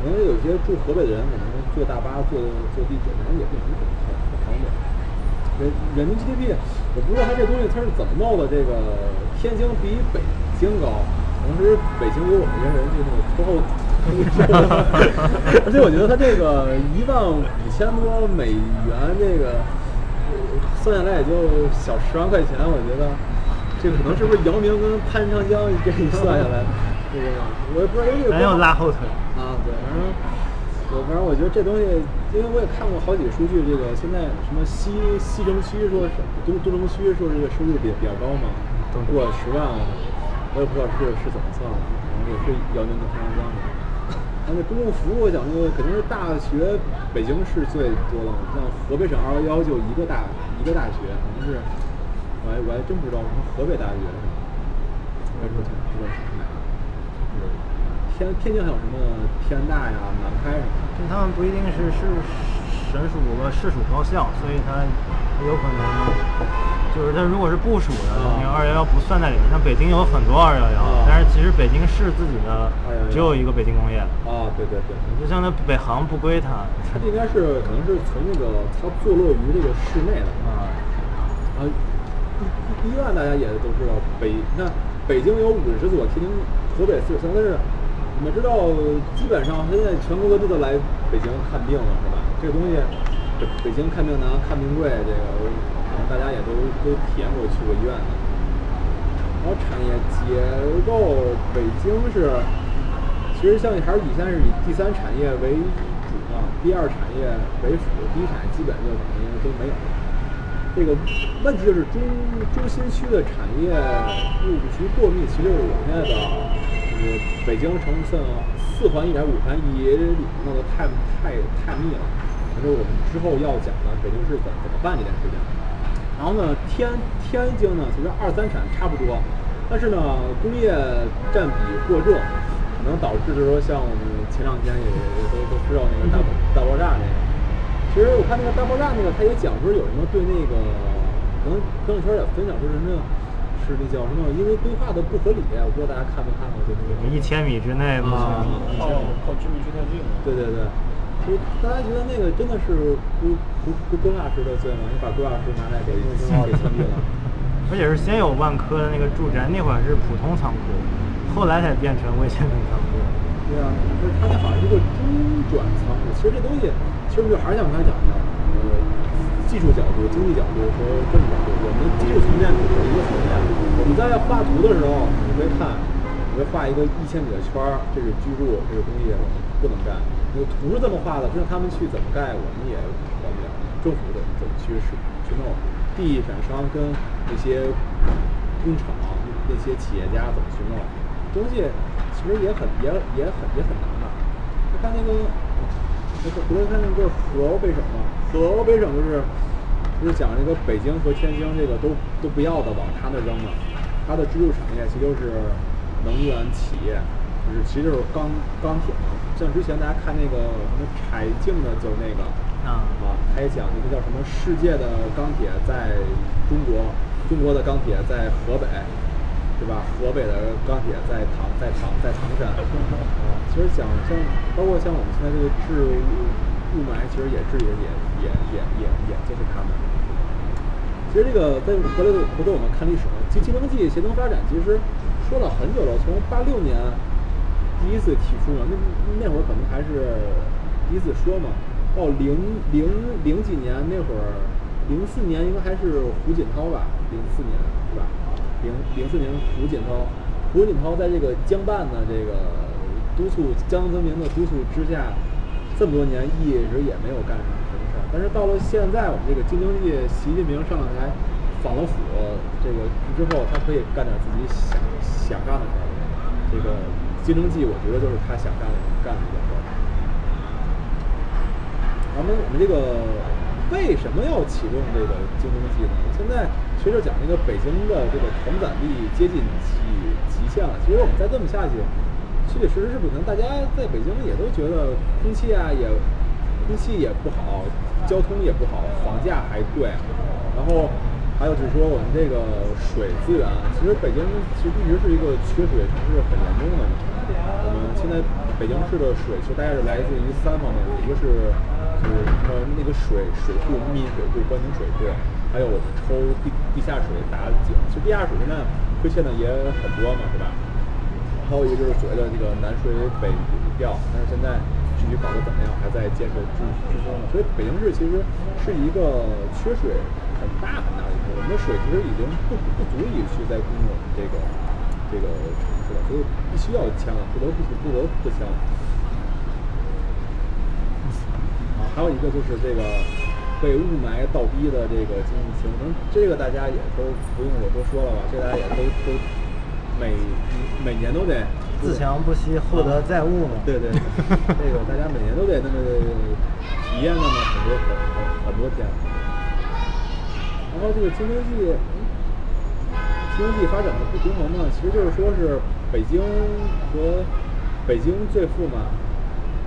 可能有些住河北的人，可能坐大巴、坐坐地铁，可能也并不是很很很方便。人人均 GDP，我不知道他这东西他是怎么弄的。这个天津比北京高，同时北京有我们这些人就那个拖后。而且我觉得他这个一万五千多美元，这个算下来也就小十万块钱，我觉得这个可能是不是姚明跟潘长江给你算下来，这个我也不知道这个没有拉后腿。啊，对，反正我反正我觉得这东西，因为我也看过好几个数据，这个现在什么西西城区说是东东城区说这个收入比比较高嘛，过十万，我也不知道是是怎么算的，可能也是辽宁跟黑龙江的。而且公共服务，我想说肯定是大学，北京市最多的嘛，像河北省二幺幺就一个大一个大学，可能是，我还我还真不知道，什么河北大学是吧？我也不知道不知道是哪个。天天津还有什么天大呀、南开什么的？就他们不一定是是省属和市属高校，所以它有可能就是它如果是部署的，啊那个二幺幺不算在里面。像北京有很多二幺幺啊，但是其实北京市自己的只有一个北京工业，啊，对对对，就像那北航不归它它这应该是可能是从那个它坐落于这个市内的啊。啊，医医院大家也都知道，北那北京有五十所，天津、河北四十三，但是你们知道，基本上现在全国各地都来北京看病了，是吧？这个东西，北北京看病难，看病贵，这个大家也都都体验过，去过医院的。然后产业结构，北京是，其实像还是以现在是以第三产业为主嘛，第二产业为辅，第一产业基本就肯定都没有。这个问题就是中中心区的产业布局过密，其实我们现在的就是北京城算四环一点五环一里弄得太太太密了。反正我们之后要讲的北京市怎怎么办这件事情。然后呢，天天津呢，其实二三产差不多，但是呢，工业占比过重，可能导致就是说，像我们前两天也也都都知道那个大大爆炸那个。其实我看那个大爆炸那个，他也讲说有什么对那个，可能朋友圈也分享说什么，是那叫什么，因为规划的不合理，我不知道大家看没看过这个。一千米之内不啊行。靠靠居民区太近了。对对对，大家觉得那个真的是不不不郭老师的罪吗？你把郭老师拿来给用信号给枪毙了。而且是先有万科的那个住宅，那会儿是普通仓库，后来才变成危险品仓库。对啊，就是它那好像是个中转仓库。其实这东西，其实就还是像我刚才讲的，呃，技术角度、经济角度和政治角度，我们技术层面只是一个层面。我们在画图的时候，你会看，你会画一个一千米的圈儿，这是居住，这个东西我们不能干。那图是这么画的，真让他们去怎么盖，我们也管不了。政府怎么怎么去是去弄，地产商跟那些工厂、那些企业家怎么去弄，东西其实也很也也很也很难的。就看那个，那个昨天看那个河北省嘛，河北省就是就是讲这个北京和天津这个都都不要的往他那扔嘛，它的支柱产业其实就是能源企业，就是其实就是钢钢铁嘛。像之前大家看那个什么柴静的，就那个。啊啊，他也讲那个叫什么世界的钢铁在中国，中国的钢铁在河北，对吧？河北的钢铁在唐在唐在唐山。啊，其实讲像包括像我们现在这个治雾霾，其实也治也也也也也也就是他们。其实这个在回来回头我们看历史嘛，京京津冀协同发展其实说了很久了，从八六年第一次提出嘛，那那会儿可能还是第一次说嘛。到零零零几年那会儿，零四年应该还是胡锦涛吧？零四年是吧？零零四年胡锦涛，胡锦涛在这个江办的这个督促江泽民的督促之下，这么多年一直也没有干什么事儿。但是到了现在，我们这个京津冀，习近平上了台，访了府，这个之后他可以干点自己想想干的事儿。这个京津冀，我觉得就是他想干的干的一个事儿。咱们我们这个为什么要启动这个京津冀呢？现在随着讲这个北京的这个承载力接近极极限了，其实我们再这么下去，确确实实是不可能。大家在北京也都觉得空气啊也空气也不好，交通也不好，房价还贵，然后还有就是说我们这个水资源，其实北京其实一直是一个缺水城市，很严重的。我们现在北京市的水其实大概是来自于三方面，一个是就是呃那个水水库、密水库、关宁水库，还有我们抽地地下水打井。其实地下水现在亏欠的也很多嘛，是吧？还有一个就是所谓的这个南水北调，但是现在具体搞得怎么样，还在建设之之中。所以北京市其实是一个缺水很大很大的一个，我们的水其实已经不不足以去再供应我们这个这个城市了，所以必须要签了，不得不不得不签了。啊，还有一个就是这个被雾霾倒逼的这个经济形成，这个大家也都不用我多说了吧，这大家也都都每每年都得自强不息，厚德载物嘛。对对对，这个大家每年都得那么体验那么很多很很很多天。然后这个京津冀，经济发展的不平衡呢，其实就是说是北京和北京最富嘛，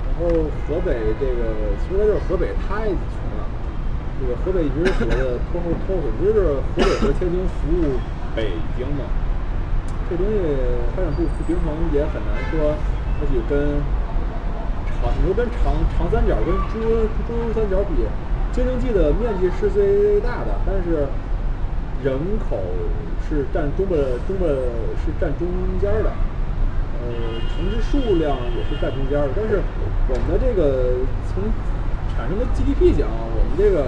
然后河北这个其实它就是河北太穷了，这个河北一直所谓的拖后拖后，一直是河北和天津服务北京嘛。这东西发展不不平衡也很难说，而且跟长，你说跟长长三角跟珠珠三角比，京津冀的面积是最大的，但是人口是占中本中本是占中间的，呃，城市数量也是占中间的，但是我们的这个从产生的 GDP 讲，我们这个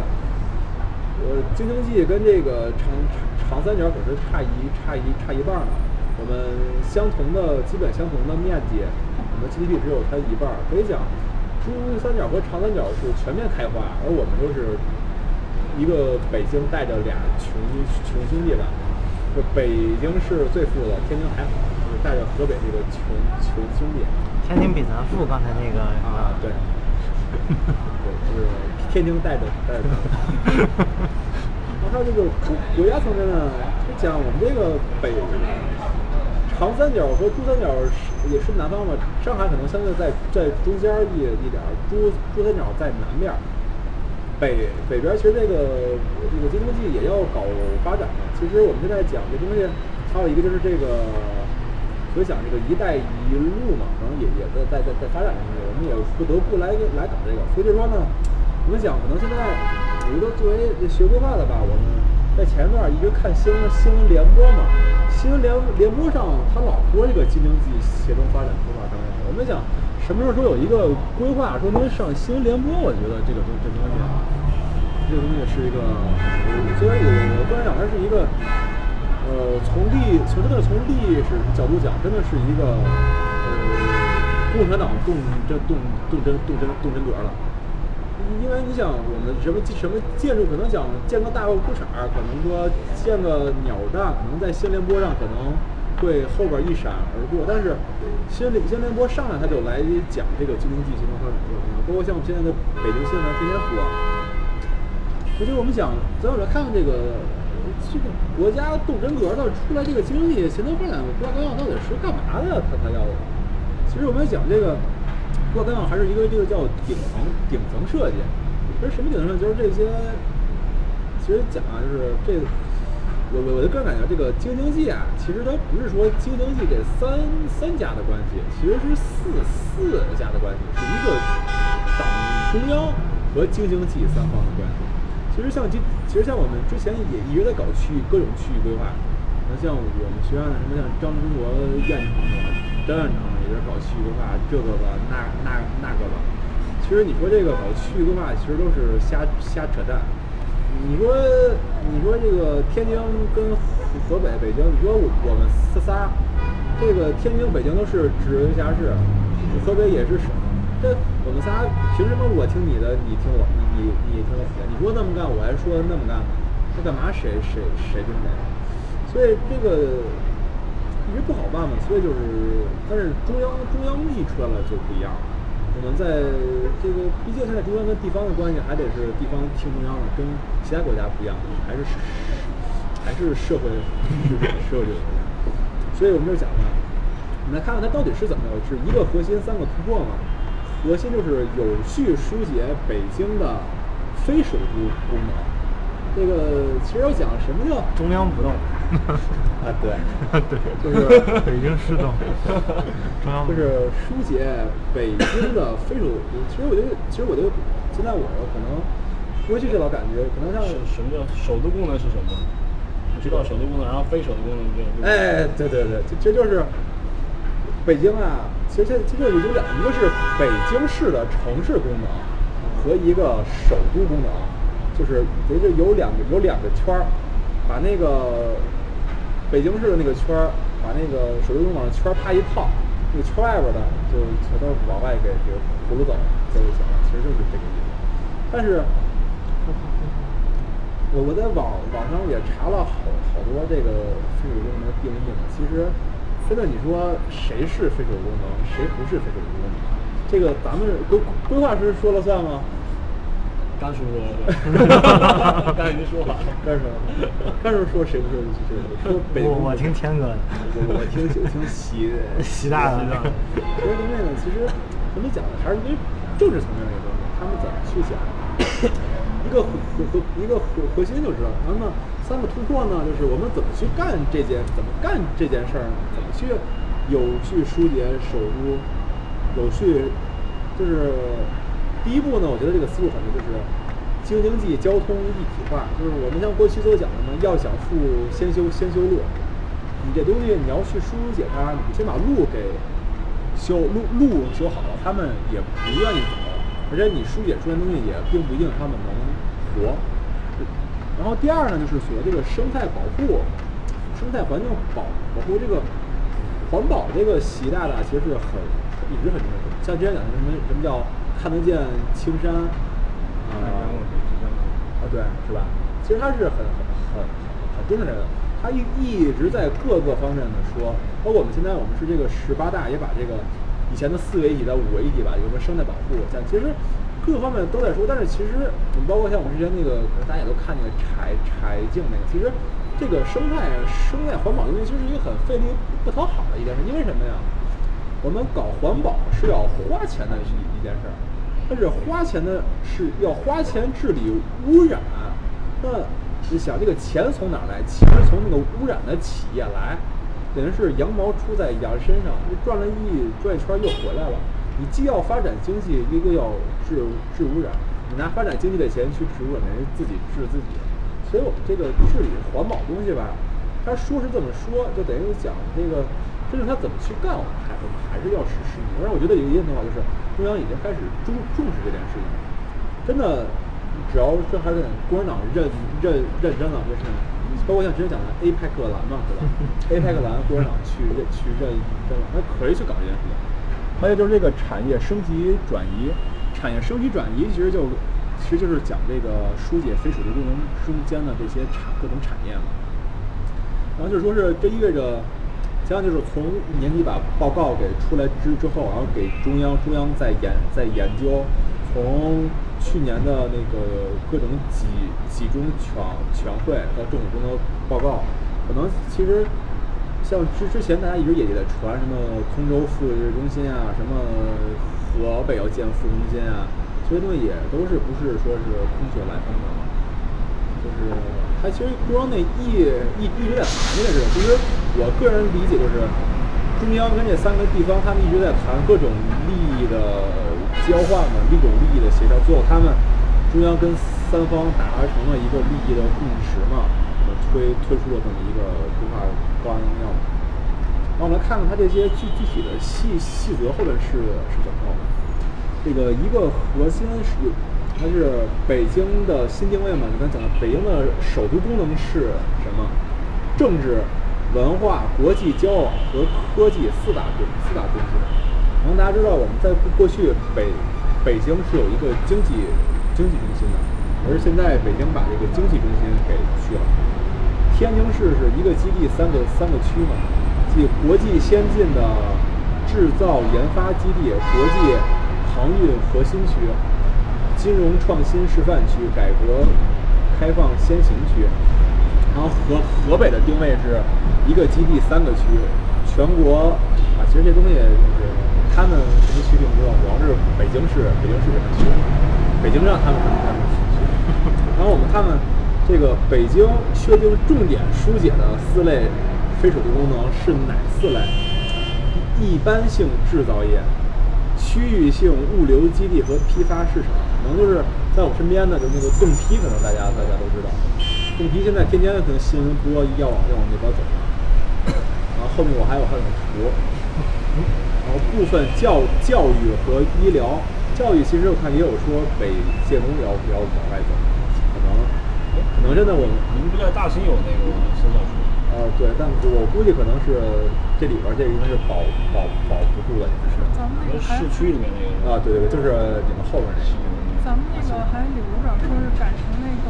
呃京津冀跟这个长长三角可是差一差一差一半呢。我们相同的基本相同的面积，我们 GDP 只有它一半，可以讲珠三角和长三角是全面开花，而我们就是一个北京带着俩穷穷兄弟吧，就北京市最富的，天津还好，就是带着河北这个穷穷兄弟。天津比咱富，刚才那个啊，对，对，就是天津带着带着他。然后还有这个国国家层面呢，就讲我们这个北长三角和珠三角是也是南方嘛，上海可能相对在在中间儿一一点儿，珠珠三角在南边儿。北北边其实这个这个京津冀也要搞发展嘛。其实我们现在讲这东西，还有一个就是这个，所以讲这个“一带一路”嘛，可能也也在在在在发展中，我们也不得不来来搞这个。所以就说呢，我们讲可能现在有一个作为学规划的吧，我们在前一段一直看新闻新闻联播嘛，新闻联联播上他老播这个京津冀协同发展规划纲要，我们讲什么时候说有一个规划说能上新闻联播，我觉得这个东这东西。这个东西是一个，虽然我我个人讲，它是一个，呃，从历从真的从历史角度讲，真的是一个，呃，共产党动真动动真动真动真格了。因为你想，我们什么什么建筑，可能想建个大裤衩，可能说建个鸟蛋，可能在新闻联播上可能会后边一闪而过，但是新闻新联播上来他就来讲这个京津冀协同发展这个东西，包括像我们现在的北京新闻天天播。所以我们讲，咱们来看看这个这个国家动真格的出来这个经济协同发展规划纲要到底是干嘛的？他他要的？其实我们讲这个规划纲要还是一个这个叫顶层顶层设计。其实什么顶层设计？就是这些，其实讲啊，就是这，我我我的个人感觉，这个京津冀啊，其实它不是说京津冀这三三家的关系，其实是四四家的关系，是一个党中央和京津冀三方的关系。其实像今，其实像我们之前也一直在搞区域各种区域规划。那像我们学院的什么像张中国院长啊、张院长也是搞区域规划，这个吧、那那那个吧。其实你说这个搞区域规划，其实都是瞎瞎扯淡。你说你说这个天津跟河北、北京，你说我我们仨，这个天津、北京都是直辖市，河北也是省。这我们仨凭什么我听你的，你听我，你你你听我的？你说那么干，我还说那么干？那干嘛谁谁谁听谁？所以这个一直不好办嘛。所以就是，但是中央中央力出来了就不一样了。我们在这个，毕竟现在中央跟地方的关系还得是地方听中央的，跟其他国家不一样，还是还是社会社会主义国家。所以我们就讲呢，我们来看看它到底是怎么着，是一个核心，三个突破嘛。核心就是有序疏解北京的非首都功能。这个其实要讲什么叫中央不动，啊，对，对，就是北京市动，中央就是疏解北京的非首都。其实我觉得，其实我觉得，现在我可能过去这老感觉，可能像什什么叫首都功能是什么？你知道首都功能，然后非首都功能这个。哎，对对对，这这就是北京啊。其实这这就有两个，一个是北京市的城市功能和一个首都功能，就是等于是有两个有两个圈儿，把那个北京市的那个圈儿，把那个首都功能圈儿啪一套，那个圈外边的就全都往外给给葫芦走就行了，其实就是这个意思。但是我我在网网上也查了好好多这个非首都功能的定义嘛，其实真的你说谁是非首都功能，谁不是非首都功能，这个咱们规规划师说了算吗？甘叔说的，刚才已经说完了。干什么？干什么说谁不说谁？说北我听天哥的，我我听我听习习大的习大的。这些东西呢，其实怎么讲呢？还是因为政治层面的一个东西，他们怎么去讲？一个核核一个核核心就知道，然后呢三个突破呢，就是我们怎么去干这件，怎么干这件事儿呢？怎么去有序疏解首都，有序就是第一步呢，我觉得这个思路很对，就是京津冀交通一体化。就是我们像过去所讲的嘛，要想富先修先修路。你这东西你要去疏解它，你先把路给修路路修好了，他们也不愿意走，而且你疏解出来东西也并不一定他们能活。然后第二呢，就是所谓这个生态保护、生态环境保保护这个环保这个习大大其实是很一直很重要的。像之前讲的什么什么叫看得见青山，啊、啊对，是吧？其实他是很很很很盯着这个，他一一直在各个方面的说，包括我们现在我们是这个十八大也把这个以前的四维一体的五维一体把这个生态保护，像其实各个方面都在说，但是其实你包括像我们之前那个，大家也都看那个柴柴静那个，其实这个生态生态环保的东西，其实是一个很费力不讨好的一件事，因为什么呀？我们搞环保是要花钱的一一件事儿，但是花钱的是要花钱治理污染。那你想，这个钱从哪儿来？钱是从那个污染的企业来，等于是羊毛出在羊身上，你赚了一转一圈又回来了。你既要发展经济，一个要治治污染，你拿发展经济的钱去治污染，人自己治自己。所以我们这个治理环保东西吧，他说是这么说，就等于讲这个，真正他怎么去干，我们还我们还是要实施。但是我觉得有一定的话，就是中央已经开始重重视这件事情，真的，只要这还是共产党认认认真了，就是包括像之前讲的 APEC 蓝嘛，对吧？APEC 蓝共产党去认去认真了，他可以去搞这件事情。还有就是这个产业升级转移，产业升级转移其实就其实就是讲这个疏解非首都功能中间的这些产各种产业嘛。然后就是说是这意味着，实际上就是从年底把报告给出来之之后，然后给中央，中央在研在研究，从去年的那个各种几几中全全会到政府中的报告，可能其实像之之前大家一直也也在传什么通州副市中心啊，什么河北要建副中心啊，这些东西也都是不是说是空穴来风的。就是它其实中央那一一一直在谈这件事。其实我个人理解就是，中央跟这三个地方他们一直在谈各种利益的交换嘛，各种利益的协调，最后他们中央跟三方达成了一个利益的共识嘛，呃推推出了这么一个规划纲要。然后我们来看看它这些具具体的细细则后面是是怎么弄的。这个一个核心是有，它是北京的新定位嘛？你刚才讲的，北京的首都功能是什么？政治、文化、国际交往和科技四大中四大中心。然后大家知道，我们在过去北北京是有一个经济经济中心的，而现在北京把这个经济中心给去了。天津市是一个基地三个三个区嘛，即国际先进的制造研发基地、国际航运核心区、金融创新示范区、改革开放先行区。然后河河北的定位是一个基地三个区，全国啊，其实这东西就是他们什么区并不重要，主要是北京市北京市什么区，北京让他们什么他们什么区。然后我们看看这个北京确定重点疏解的四类非首都功能是哪四类？一般性制造业、区域性物流基地和批发市场，能就是在我身边的，就是那个冻批，可能大家大家都知道。冻批现在天天可能新闻播要往要往那边走，然后后面我还有还有图，然后部分教教育和医疗，教育其实我看也有说北建工也要也要往外走，可能可能真的我们你们不在大兴有那个生产区？呃对，但我估计可能是这里边这应该是保保保不住的，应该是咱们那个市区里面那个啊对对对，就是你们后边那个。咱们那个还留着，说是改成那个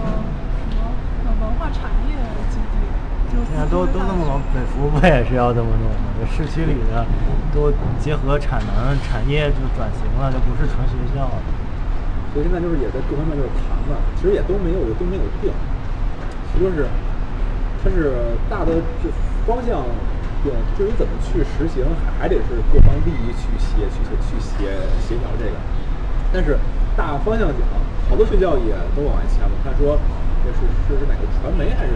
什么呃文化产业基地，就现在都都那么往北服，不也是要这么弄吗？这市区里的都结合产能产业就转型了，就不是纯学校了。所以现在就是也在各方面就是谈嘛，其实也都没有都没有定，其实就是它是大的这方向定，至于怎么去实行，还还得是各方利益去协去协去协协调这个。但是大方向讲，好多学校也都往外迁了。看说这是是是哪个传媒还是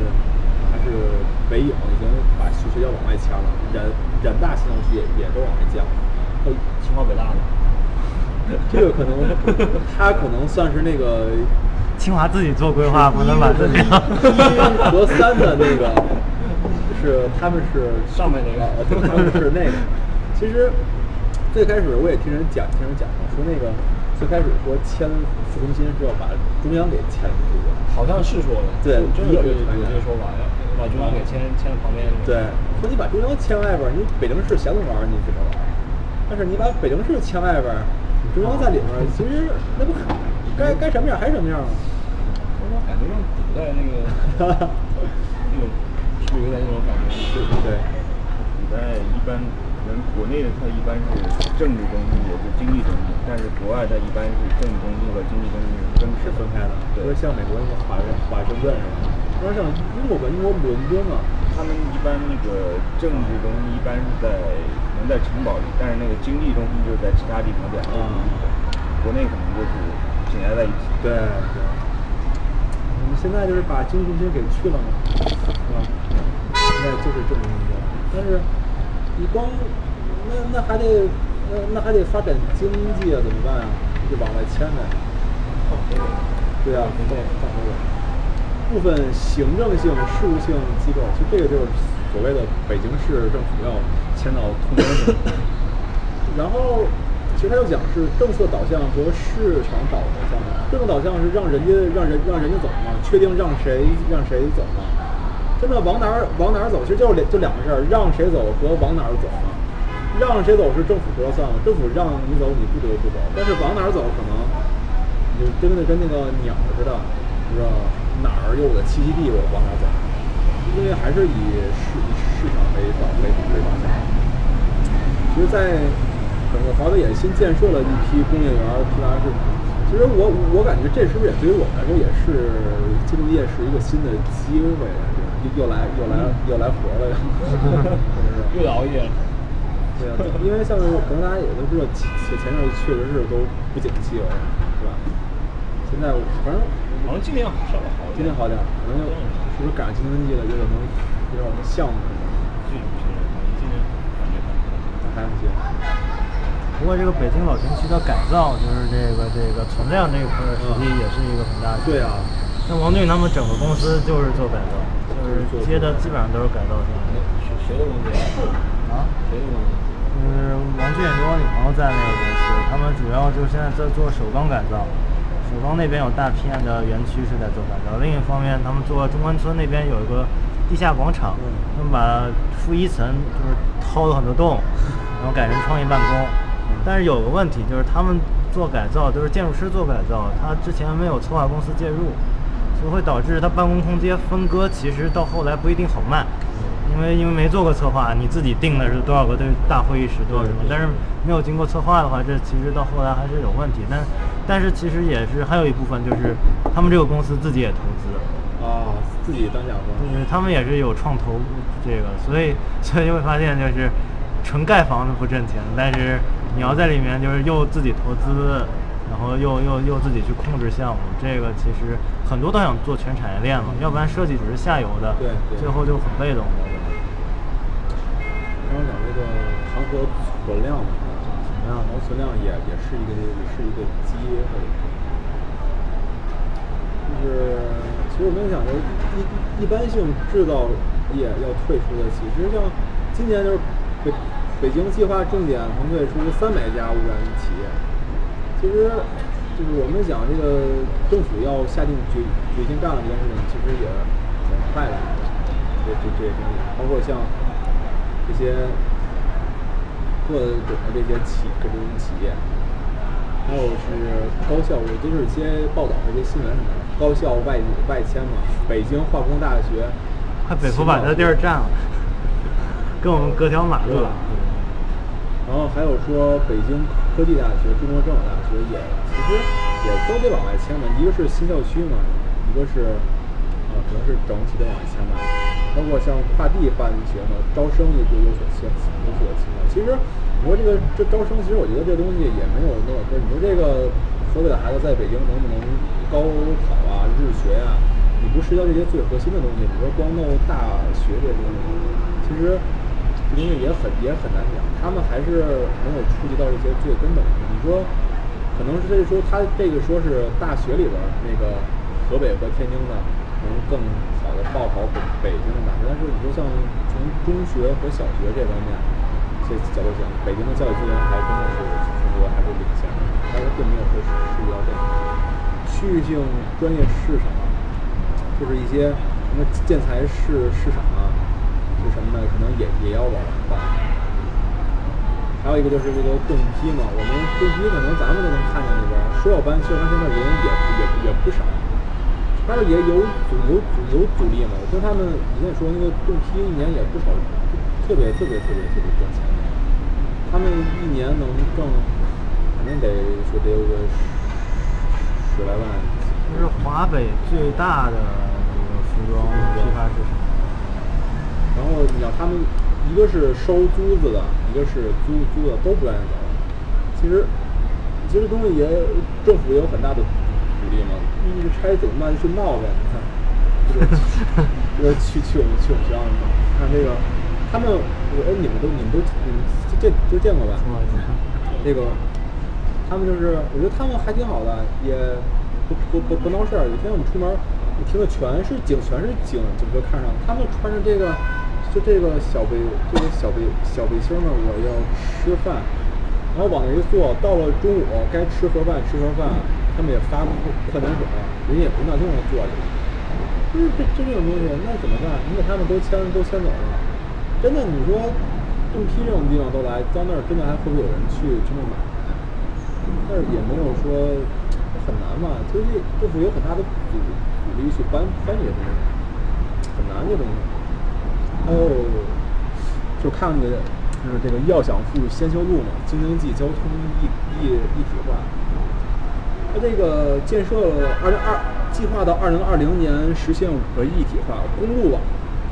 还是北影已经把学学校往外迁了，人人大新校区也也都往外降了。呃清华北大的。这个可能，他可能算是那个 清华自己做规划，不能把自己一和三的那个，是他们是 上面那个啊他们是那个。其实最开始我也听人讲，听人讲过，说那个最开始说签副中心是要把中央给签住的。好像是说的，对真的有这个说法，要把中央给牵牵到旁边。对，说你把中央签外边儿，你北京市想怎么玩儿你怎么玩儿。但是你把北京市签外边中央在里边儿，其实那不该该什么样还是什么样吗？我感觉像古代那个 那种，是不是有点那种感觉？对。古代一般可能国内的它一般是政治中心也是经济中心，但是国外它一般是政治中心和经济中心是分是分开的，对不是像美国那个华盛华盛顿似的，不是像英国吧？英国伦敦啊，他们一般那个政治中心一般是在能在城堡里，但是那个经济中心就是在其他地方两个地方。国内可能就是紧挨在一起。对对。我们现在就是把经济中心给去了嘛，是吧？现在就是政治中心，但是你光那那还得那那还得发展经济啊，怎么办啊？就往外迁呗。对啊，放放河北。部分行政性、事务性机构，其实这个就是所谓的北京市政府要迁到通州去。然后，其实他又讲是政策导向和市场导向的。政策导向是让人家让人让人家走嘛，确定让谁让谁走嘛。真的往哪儿往哪儿走，其实就两就两个事儿，让谁走和往哪儿走嘛。让谁走是政府说了算嘛，政府让你走你不得不走，但是往哪儿走可能你就真的跟那个鸟似的，不知道哪儿有我的栖息地，我往哪儿走，因为还是以市以市场为导为为导向。其实，在整个华北也新建设了一批工业园、批发市场。其实我我感觉这是不是也对于我们来说也是金融业是一个新的机会，又又来又来又来活了，又得熬夜了。对啊，因为像是可能大家也都知道，前前阵确实是都不景气了，是吧？现在反正好像今年稍微好点。今年好点儿，可能是不是赶上新经济了，就可能有点项目最近不行，好像今年感觉还还不行。不过这个北京老城区的改造，就是这个这个存量这一块儿，实际也是一个很大的。对啊，像王俊他们整个公司就是做改造，就是接的基本上都是改造项目。谁谁的公司？啊，谁的公司？就是王俊跟我女朋友在那个公司，他们主要就是现在在做首钢改造。首钢那边有大片的园区是在做改造，另一方面他们做中关村那边有一个地下广场，他们把负一层就是掏了很多洞，然后改成创意办公。但是有个问题就是他们做改造都是建筑师做改造，他之前没有策划公司介入，所以会导致他办公空间分割其实到后来不一定好卖，因因为因为没做过策划，你自己定的是多少个对大会议室多少什么，但是没有经过策划的话，这其实到后来还是有问题。但但是其实也是还有一部分就是他们这个公司自己也投资，啊，自己当甲方。就是他们也是有创投这个，所以所以就会发现就是纯盖房子不挣钱，但是你要在里面就是又自己投资，然后又又又自己去控制项目，这个其实很多都想做全产业链嘛，要不然设计只是下游的，对对。最后就很被动的。刚刚讲这个糖和存量嘛，存量，然后存量也也是一个也是一个基或者就是其实我们想着一一一般性制造业要退出的，其实像今年就是北北京计划重点腾退出三百家污染企业，其实就是我们讲这个政府要下定决决心干了这件事情，其实也很快的，这这这些东西，包括像这些各种的这些企各种企业，还有是高校，我就是一些报道和一些新闻什么的，高校外外迁嘛，北京化工大学，快北服把他地儿占了，跟我们隔条马路了。然后还有说北京科技大学、中国政法大学也其实也都得往外迁嘛，一个是新校区嘛，一个是啊可能是整体的往外迁吧，包括像跨地办学嘛，招生也就有所倾有所倾向。其实你说这个这招生，其实我觉得这东西也没有那么说，你说这个河北的孩子在北京能不能高考啊、入学呀、你不涉及到这些最核心的东西，你说光弄大学这东西，其实这东西也很也很难讲，他们还是没有触及到一些最根本的。你说，可能是这说他这个说是大学里边那个河北和天津的能更好的报考北北京的大学，但是你说像从中学和小学这方面这角度讲，北京的教育资源还真的是全国还是领先的，但是并没有说是涉及到这个区域性专业市场，就是一些什么建材市市场啊。可能也也要往外办。还有一个就是这个动批嘛，我们动批可能咱们都能看见里边儿，说要搬，其实他现在人也也也不少，但是也有阻有阻有阻力嘛。我听他们以前说那个动批一年也不少，特别特别特别特别赚钱，他们一年能挣，反正得说得有个十来万。这是华北最大的这个服装批发市场。然后你要他们，一个是收租子的，一个是租租的，都不愿意走。其实，其实东西也政府也有很大的鼓励嘛。一直拆怎么办？就去闹呗。你看，这个这个去去我们去我们学校闹，看这个，他们，我哎，你们都你们都你们见都见过吧？那个，他们就是，我觉得他们还挺好的，也不不不不闹事儿。有一天我们出门，我听的全是警，全是警警车看上，他们穿着这个。就这个小背，这个小背小背心呢，我要吃饭，然后往那一坐，到了中午该吃盒饭吃盒饭，他们也发快点水，人也不那就那坐着，就是这这种东西，那怎么办？你给他们都签都签走了，真的你说动批这种地方都来，到那儿真的还会不会有人去去那买？但是也没有说很难嘛，其实政府有很大的阻阻力去搬搬这些东西，很难这东西。还有，就看那个，就是这个要想富先修路嘛，京津冀交通一一一体化。它这个建设二零二计划到二零二零年实现五个一体化，公路网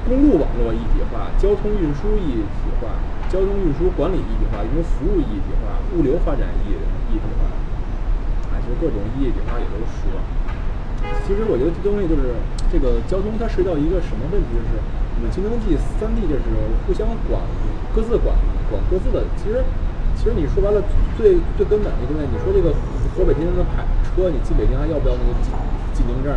公路网络一体化，交通运输一体化，交通运输管理一体化，运输服务一体化，物流发展一一体化。啊，就各种一体化也都说。其实我觉得这东西就是这个交通，它涉及到一个什么问题，就是。我们京津冀三地就是互相管，各自管管各自的。其实，其实你说白了，最最根本的一个问题，你说这个河北天津的牌车，你进北京还要不要那个进进京证？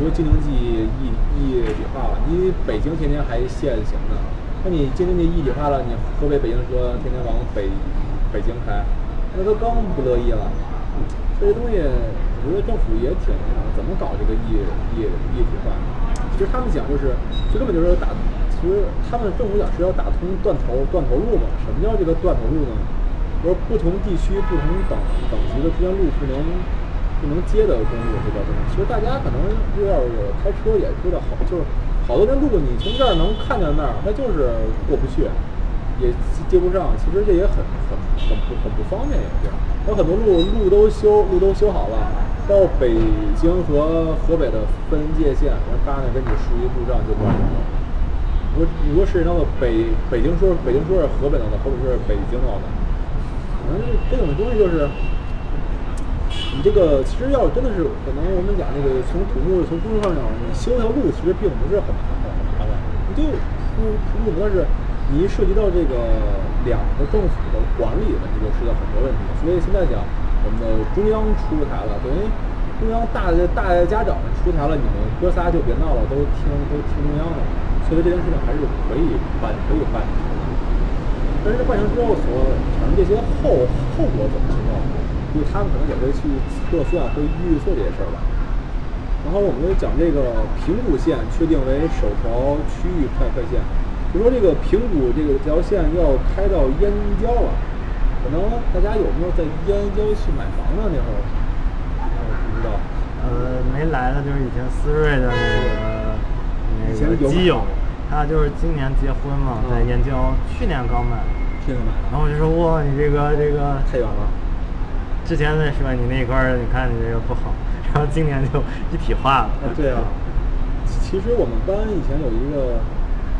你说京津冀一一体化了，你北京天天还限行呢，那你京津冀一体化了，你河北北京车天天往北北京开，那都更不乐意了。这些东西，我觉得政府也挺怎么搞这个一一一体化？其实他们讲就是，最根本就是打，其实他们政府讲是要打通断头断头路嘛。什么叫这个断头路呢？就是不同地区、不同等等级的之间路不能不能接的公路，这叫什么？其实大家可能有点开车也知道好，就是好多条路你从这儿能看见那儿，那就是过不去，也接不上。其实这也很很很不很不方便，也是。有很多路路都修路都修好了，到北京和河北的分界线，人嘎那给你竖一路障就关上了。如果如果是那个北北京说是北京说是河北弄的，河北说是北京弄的，可能这种东西就是。你这个其实要真的是可能我们讲那个从土木从工程上讲，你修条路其实并不是很麻烦很麻烦，你就出出路但是你一涉及到这个两个政府的管理问题，就涉及到很多问题。所以现在讲我们的中央出台了，等于中央大的大家长出台了，你们哥仨就别闹了，都听都听中央的。所以这件事情还是可以办可以办成的。但是办成之后所产生这些后后果怎么情况？就他们可能也会去测算、会预测这些事儿吧。然后我们就讲这个平谷线确定为首条区域快快线，就说这个平谷这个这条线要开到燕郊了。可能大家有没有在燕郊去买房的？那会儿我不知道。呃，没来的就是以前思锐的那个那个基友，他就是今年结婚嘛，在燕郊，去年刚买，去年买的，然后我就说哇，你这个这个太远了。之前的是吧？你那块儿，你看你这个不好，然后今年就一体化了。啊，对啊。其实我们班以前有一个有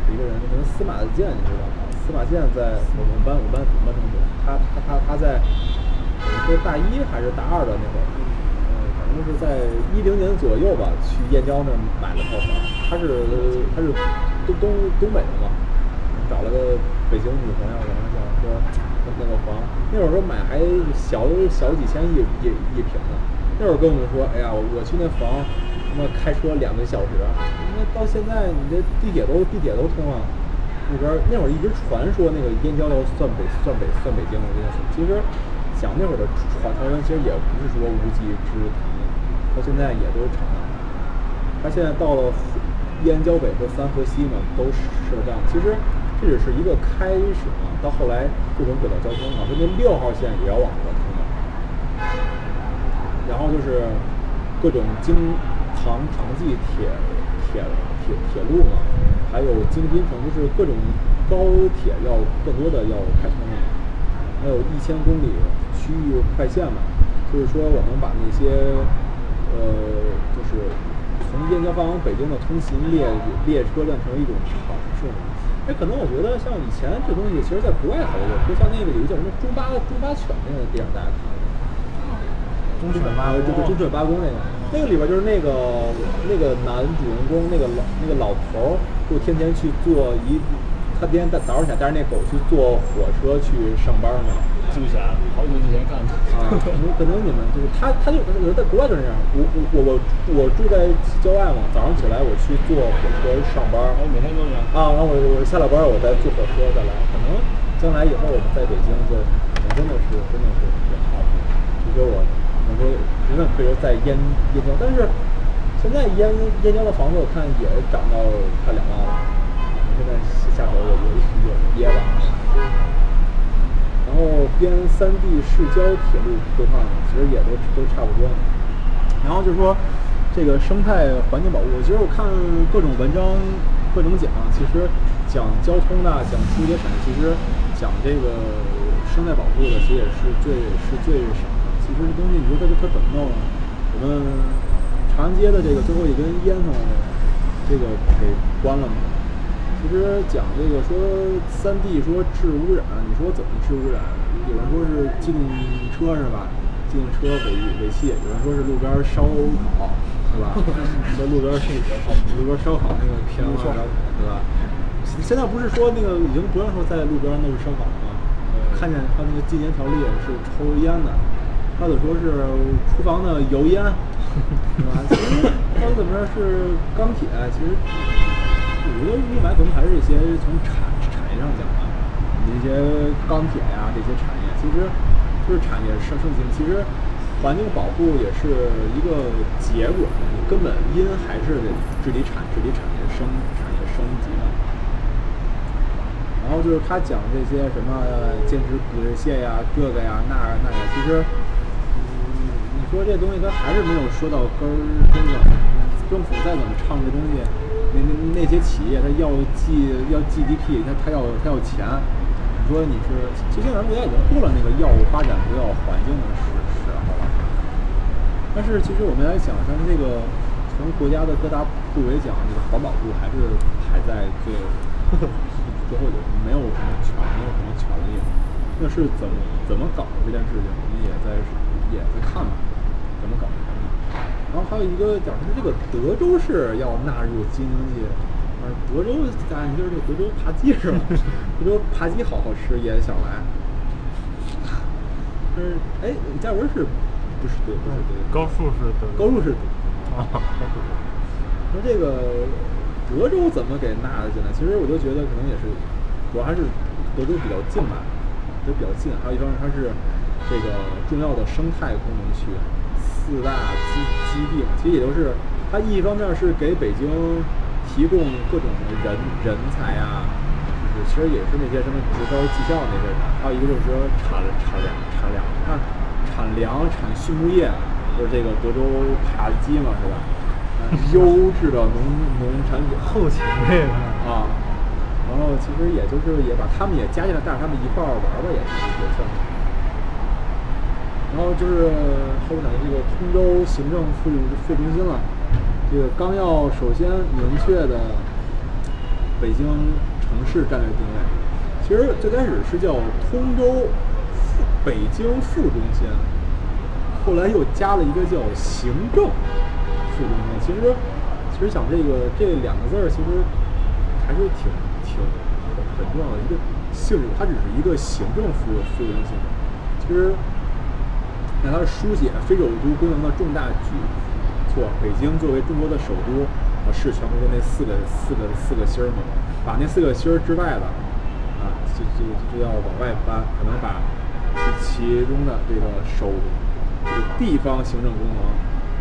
一个人，可能司马剑，你知道吗？司马剑在我们班，我们班我们班同学，他他他他在，我说大一还是大二的那会儿，嗯，反正是在一零年左右吧，去燕郊那儿买了套房。他是他是东东东北的嘛，找了个北京女朋友，然后想说那个房，那会儿说买还小小几千一一一平呢。那会儿跟我们说，哎呀，我我去那房，他妈开车两个小时，那到现在你这地铁都地铁都通了。那边那会儿一直传说那个燕郊要算北算北算北京的这件事，其实想那会儿的传传闻其实也不是说无稽之谈，到现在也都成了。他现在到了燕郊北和三河西呢，都设了站。其实这只是一个开始嘛，到后来各种轨道交通啊，说那六号线也要往这通了。然后就是各种京唐唐蓟铁铁铁铁路嘛，还有京滨城，就是各种高铁要更多的要开通了，还有一千公里区域快线嘛，就是说我们把那些呃，就是从燕郊发往北京的通勤列列车变成一种考试嘛。哎，可能我觉得像以前这东西，其实在国外好多，就像那个有一个叫什么猪八猪八犬那个电影，大家看过吗？忠犬八呃，公对对，忠犬八公那个，那个里边就是那个那个男主人公那个老那个老头儿，就天天去坐一，他天天早早上起来带着那狗去坐火车去上班呢。蜘蛛侠好久之前看的。啊，可能可能你们就是他，他就可能在国外就是这样。我我我我我住在郊外嘛，早上起来我去坐火车上班儿然后每天都这样。啊，然后我我下了班儿我再坐火车再来。可能将来以后我们在北京就真的是真的是特别好。就说我能说真的可以说在燕燕郊，但是现在燕燕郊的房子我看也涨到快两万了，现在下手也也也憋了。然后边三地市郊铁路规划呢，其实也都都差不多。然后就是说，这个生态环境保护，其实我看各种文章、各种讲，其实讲交通的、讲书写产，其实讲这个生态保护的，其实也是最是最少。其实这东西，你说它它怎么弄啊？我们长安街的这个最后一根烟囱，这个给关了嘛。其实讲这个说三 D 说治污染，你说怎么治污染？有人说是机动车是吧？机动车尾尾气，有人说是路边烧烤是吧？说路边是路边烧烤那个偏污染对吧？现在不是说那个已经不让说在路边弄烧烤了吗？看见他那个禁烟条例是抽烟的，或者说是厨房的油烟，是吧？其实它怎么着是钢铁，其实。我觉得雾霾可能还是一些从产产业上讲啊，这些钢铁呀、这些产业，其实就是产业盛盛行。其实环境保护也是一个结果，根本因还是得治理产治理产业升产业升级的。然后就是他讲这些什么坚持骨质蟹呀、这个呀、那个那个，其实，说这东西它还是没有说到根儿根上。政府再怎么唱这东西。那那那些企业，它要 G 要 GDP，它它要它要钱。你说你是，其实咱们国家已经过了那个药物发展不要环境的时时候了。但是其实我们来讲，像这个从国家的各大部委讲，这个环保部还是排在最最后的，没有什么权，没有什么权利。那是怎么怎么搞的这件事情，我们也在也在看吧，怎么搞这件事情。然后还有一个讲是这个德州市要纳入京津冀，啊，德州咱就是这个德州扒鸡是吧？德州扒鸡好好吃，也想来。但是哎，嘉文是不是德不是德？高数是德高数是德。啊，那这个德州怎么给纳进来？其实我就觉得可能也是，主要还是德州比较近吧，都比较近。还有一方面，它是这个重要的生态功能区，四大基基地嘛。其实也就是它一方面是给北京提供各种人人才啊、就是其实也是那些什么职高技校那些的。还有一个就是说产产粮产粮，看产粮产畜牧业，就是这个德州扒鸡嘛，是吧？啊 优质的农农产品后勤这个啊，然后其实也就是也把他们也加进来，带着他们一块儿玩玩也是也算是。然后就是后面讲的这个通州行政副副中心了，这个纲要首先明确的北京城市战略定位，其实最开始是叫通州副北京副中心，后来又加了一个叫行政副中心。其实其实讲这个这两个字儿，其实还是挺挺很重要的一个性质，它只是一个行政副副中心，其实。那它是书写非首都功能的重大举措。北京作为中国的首都，呃，是全国的那四个四个四个星儿嘛，把那四个星儿之外的啊，就就就要往外搬，可能把其其中的这个首这个地方行政功能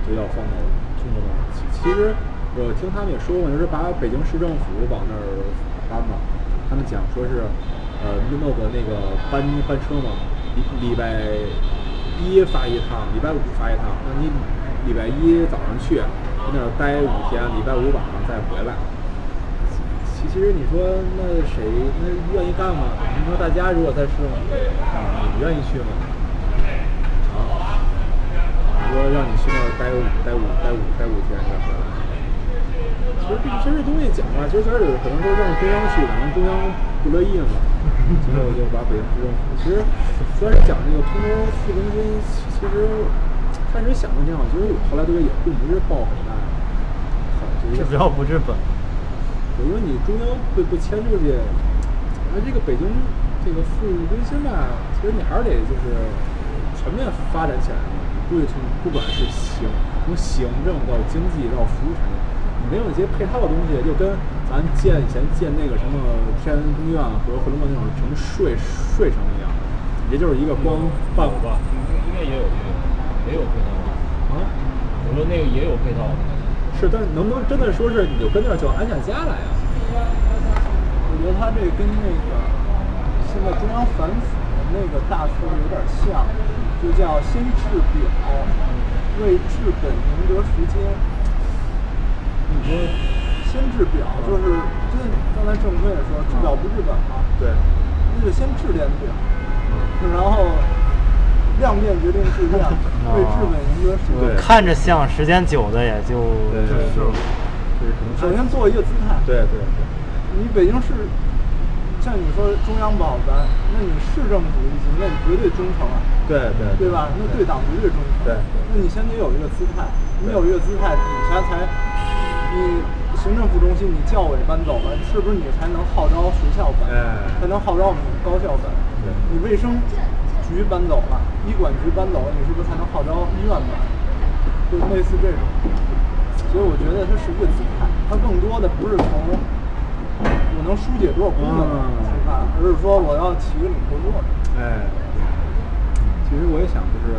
就要放到中国的。其其实我听他们也说过，就是把北京市政府往那儿搬嘛。他们讲说是，呃，弄个那个搬班车嘛，礼礼拜一发一趟，礼拜五发一趟。那你礼拜一早上去，在那儿待五天，礼拜五晚上再回来。其其实你说那谁那愿意干吗？你说大家如果在市政府，啊，你愿意去吗？啊，你说让你去那儿待五待五待五待五天再回来。其实这其实这东西讲吧，其实开始可能说让中央去，可能中央不乐意嘛，最后就把北京市政府。其实虽然讲这个通州副中心，其实开始想的挺好，其实后来对也并不是抱很大，好就是治标不治本。我说你中央不不迁出去，那这个北京这个副中心吧，其实你还是得就是全面发展起来嘛。你不会从不管是行从行政到经济到服务产业，你没有那些配套的东西，就跟咱建以前建那个什么天安宫院和回龙观那种成睡睡城一样，也就是一个光办有吧？应该也有也有也有配套吧？啊。我说那个也有配套的。是，但是能不能真的说是你就跟那儿就安下家来啊？我觉得他这跟那个现在中央反腐的那个大词有点像，就叫先治表，为治本赢得时间。你说先治表，就是跟刚才郑坤也说，治表不治本嘛，对，那就先治点表，然后量变决定质变，为治本赢得时间。看着像，时间久的也就对对首先做一个姿态，对对对。你北京市，像你说中央不好办，那你市政府一级，那你绝对忠诚啊，对对对。吧？那对党绝对忠诚。对。那你先得有一个姿态，你有一个姿态，底下才，你行政副中心你教委搬走了，是不是你才能号召学校搬？哎才能号召我们高校搬？对你卫生局搬走了，医管局搬走了，你是不是才能号召医院搬？就类似这种。所以我觉得它是一个姿态，它更多的不是从我能疏解多少功能嗯出发，而是说我要起一个领头作用。哎，其实我也想，就是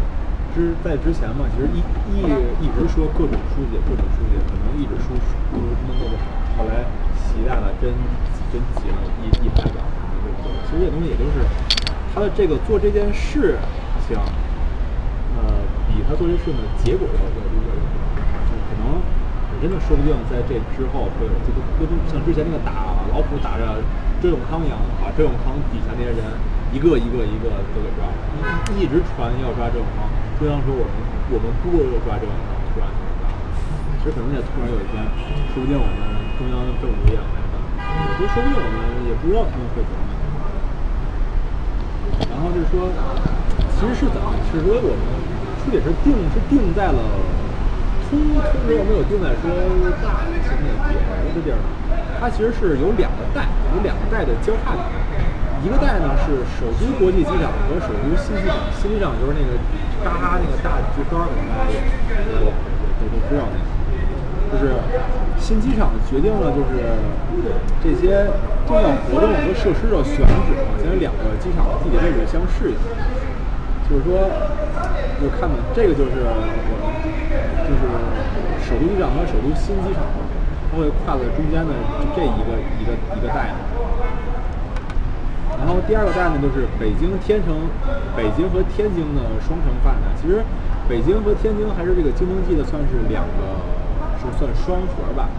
之在之前嘛，其实一一一直说各种疏解，各种疏解，可能一直书都能做不好。后来习大大真真急了，一一拍板，就做。其实这东西也就是他的这个做这件事情，呃，比他做这事的结果要要要要，就可能真的说不定在这之后会有，就跟跟像之前那个打老虎打着周永康一样的，把周永康底下那些人一个一个一个都给抓了，一直传要抓周永康，中央说我们我们不抓周永康，突然就抓。其实可能也突然有一天，说不定我们中央政府也来了，我觉得说不定我们也不知道他们会怎么样。然后就是说，其实是怎么？是说我们出铁是定是定在了通通知我们有定在说大型的别的地儿呢，它其实是有两个带，有两个带的交叉点。一个带呢是首都国际机场和首都新机场，新机场就是那个嘎哈那个大竹竿儿，可能大家也都都知道那个。就是新机场决定了，就是这些重要活动和设施的选址嘛，现在两个机场的地理位置相适应。就是说，就看到这个就是我们就是首都机场和首都新机场，它会跨在中间的这一个一个一个带。然然后第二个带呢，就是北京天成，北京和天津的双城发展。其实北京和天津还是这个京津冀的算是两个，是算双核吧。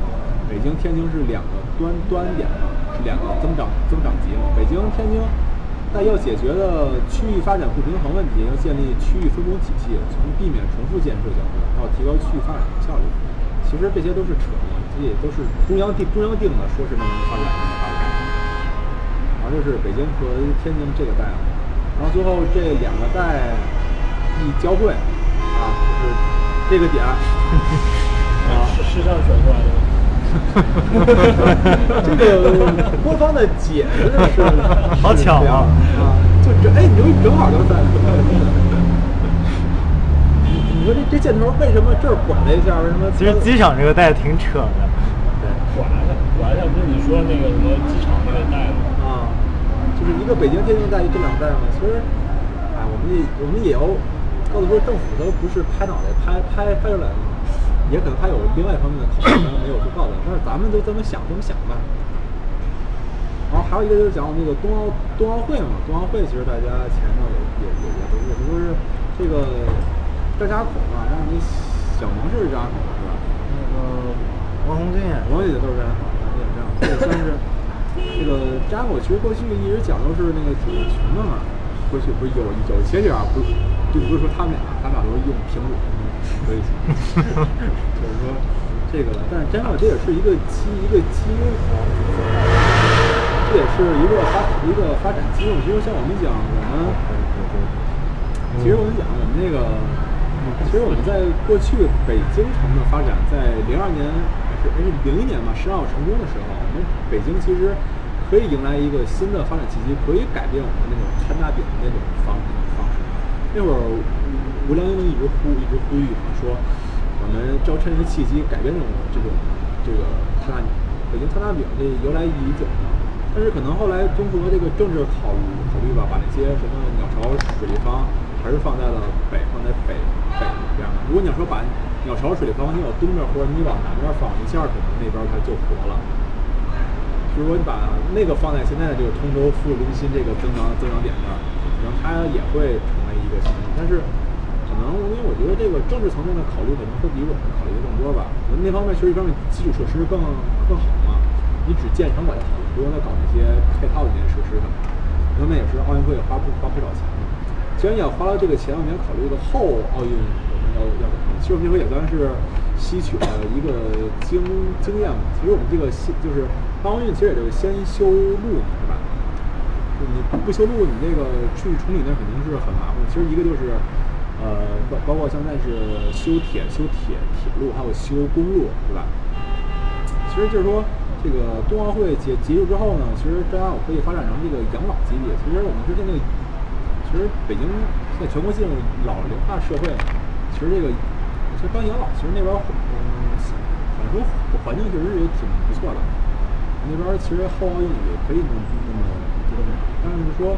北京、天津是两个端端点嘛，是两个增长增长极嘛。北京、天津，但要解决的区域发展不平衡问题，要建立区域分工体系，从避免重复建设角度，要提高区域发展的效率。其实这些都是扯的，这也都是中央定中央定的，说是那么发展。后就是北京和天津这个带，然后最后这两个带一交汇，啊，就是这个点，啊，是是这样选出来的吗？这个官方的解释 是好巧啊啊，就这哎，你就正好就在。你你说这这箭头为什么这儿拐了一下？为什么？其实机场这个带挺扯的，对拐了拐了，不是你说那个什么机场那个带吗？啊，就是一个北京、天津带，这两带嘛。其实，哎，我们也我们也要告诉说，政府它不是拍脑袋拍拍拍出来的，也可能他有另外一方面的考虑，咱们没有去告诉。但是咱们就这么想，这么想吧。然后还有一个就是讲那个冬奥冬奥会嘛，冬奥会其实大家前头也也也也都是，就是这个张家口嘛，然后你小蒙是张家口是吧？那个王红军也我也都是这样，也这样，这也算是这个张家口。其实过去一直讲都是那个挺穷的嘛，过去不是有有些地儿啊，不就不是说他们俩，他们俩都是用苹果，所以，就是说这个，但是张家口这也是一个机一个基因，这也是一个发一个发展机会。其实像我们讲，我们其实我们讲我们那个。其实我们在过去北京城的发展，在零二年还是哎零一年吧，申奥成功的时候，我北京其实可以迎来一个新的发展契机，可以改变我们那种摊大饼的那种方那种方式。那会儿吴良英一直呼一直呼吁嘛，说我们要趁这个契机改变这种这种这个摊大饼。北京摊大饼这由来已久嘛，但是可能后来综合这个政治考虑考虑吧，把那些什么鸟巢水立方还是放在了北，放在北北边儿。如果你要说把鸟巢水立方你往东边或者你往南边放，一下可能那边它就活了。如果你把那个放在现在的这个通州副中心这个增长增长点那儿，可能它也会成为一个新的。但是可能因为我觉得这个政治层面的考虑可能会比我们考虑的更多吧。那方面确实一方面基础设施更更好嘛，你只建成本题，不用再搞那些配套的那些设施什么的。另一方面也是奥运会花不花不少钱嘛。既然你要花了这个钱，我们要考虑的后奥运我们要要怎么。其实我们这回也算是吸取了一个经经验嘛。其实我们这个新就是奥运，其实也就是先修路嘛，是吧？就你不修路，你这个去崇礼那肯定是很麻烦。其实一个就是，呃，包包括现在是修铁、修铁铁路，还有修公路，是吧？其实就是说，这个冬奥会结结束之后呢，其实张家口可以发展成这个养老基地。其实我们之前那个，其实北京现在全国进入老龄化社会，其实这个其实当养老，其实那边嗯，反正说环境确实也挺不错的。那边其实后奥运也可以那么那么那么，但是说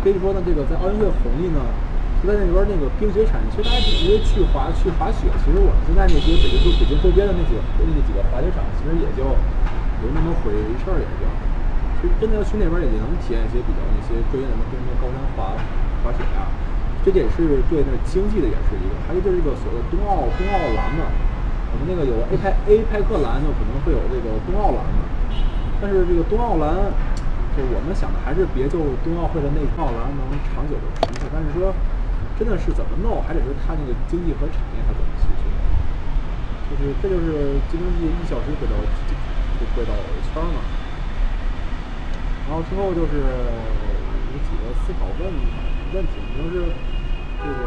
可以说呢，这个在奥运会红利呢，就在那边那个冰雪产业，其实大家直接去滑去滑雪，其实我们现在那些北京周北京周边的那几个那几个滑雪场，其实也就有那么回事儿，也就。其实真的要去那边，也能体验一些比较那些专业的那种高山滑滑雪呀、这也是对那经济的也是一个，还有就是这个所谓的冬奥冬奥蓝嘛，我们那个有 A 派 A 派克蓝，就可能会有这个冬奥蓝嘛。但是这个冬奥蓝，就我们想的还是别就冬奥会的那套蓝能长久的持续。但是说真的是怎么弄，还得是看那个经济和产业它怎么去做。就是这就是京津冀一小时轨道就轨道圈嘛。然后之后就是有几个思考问问题，就是这个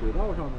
轨道上的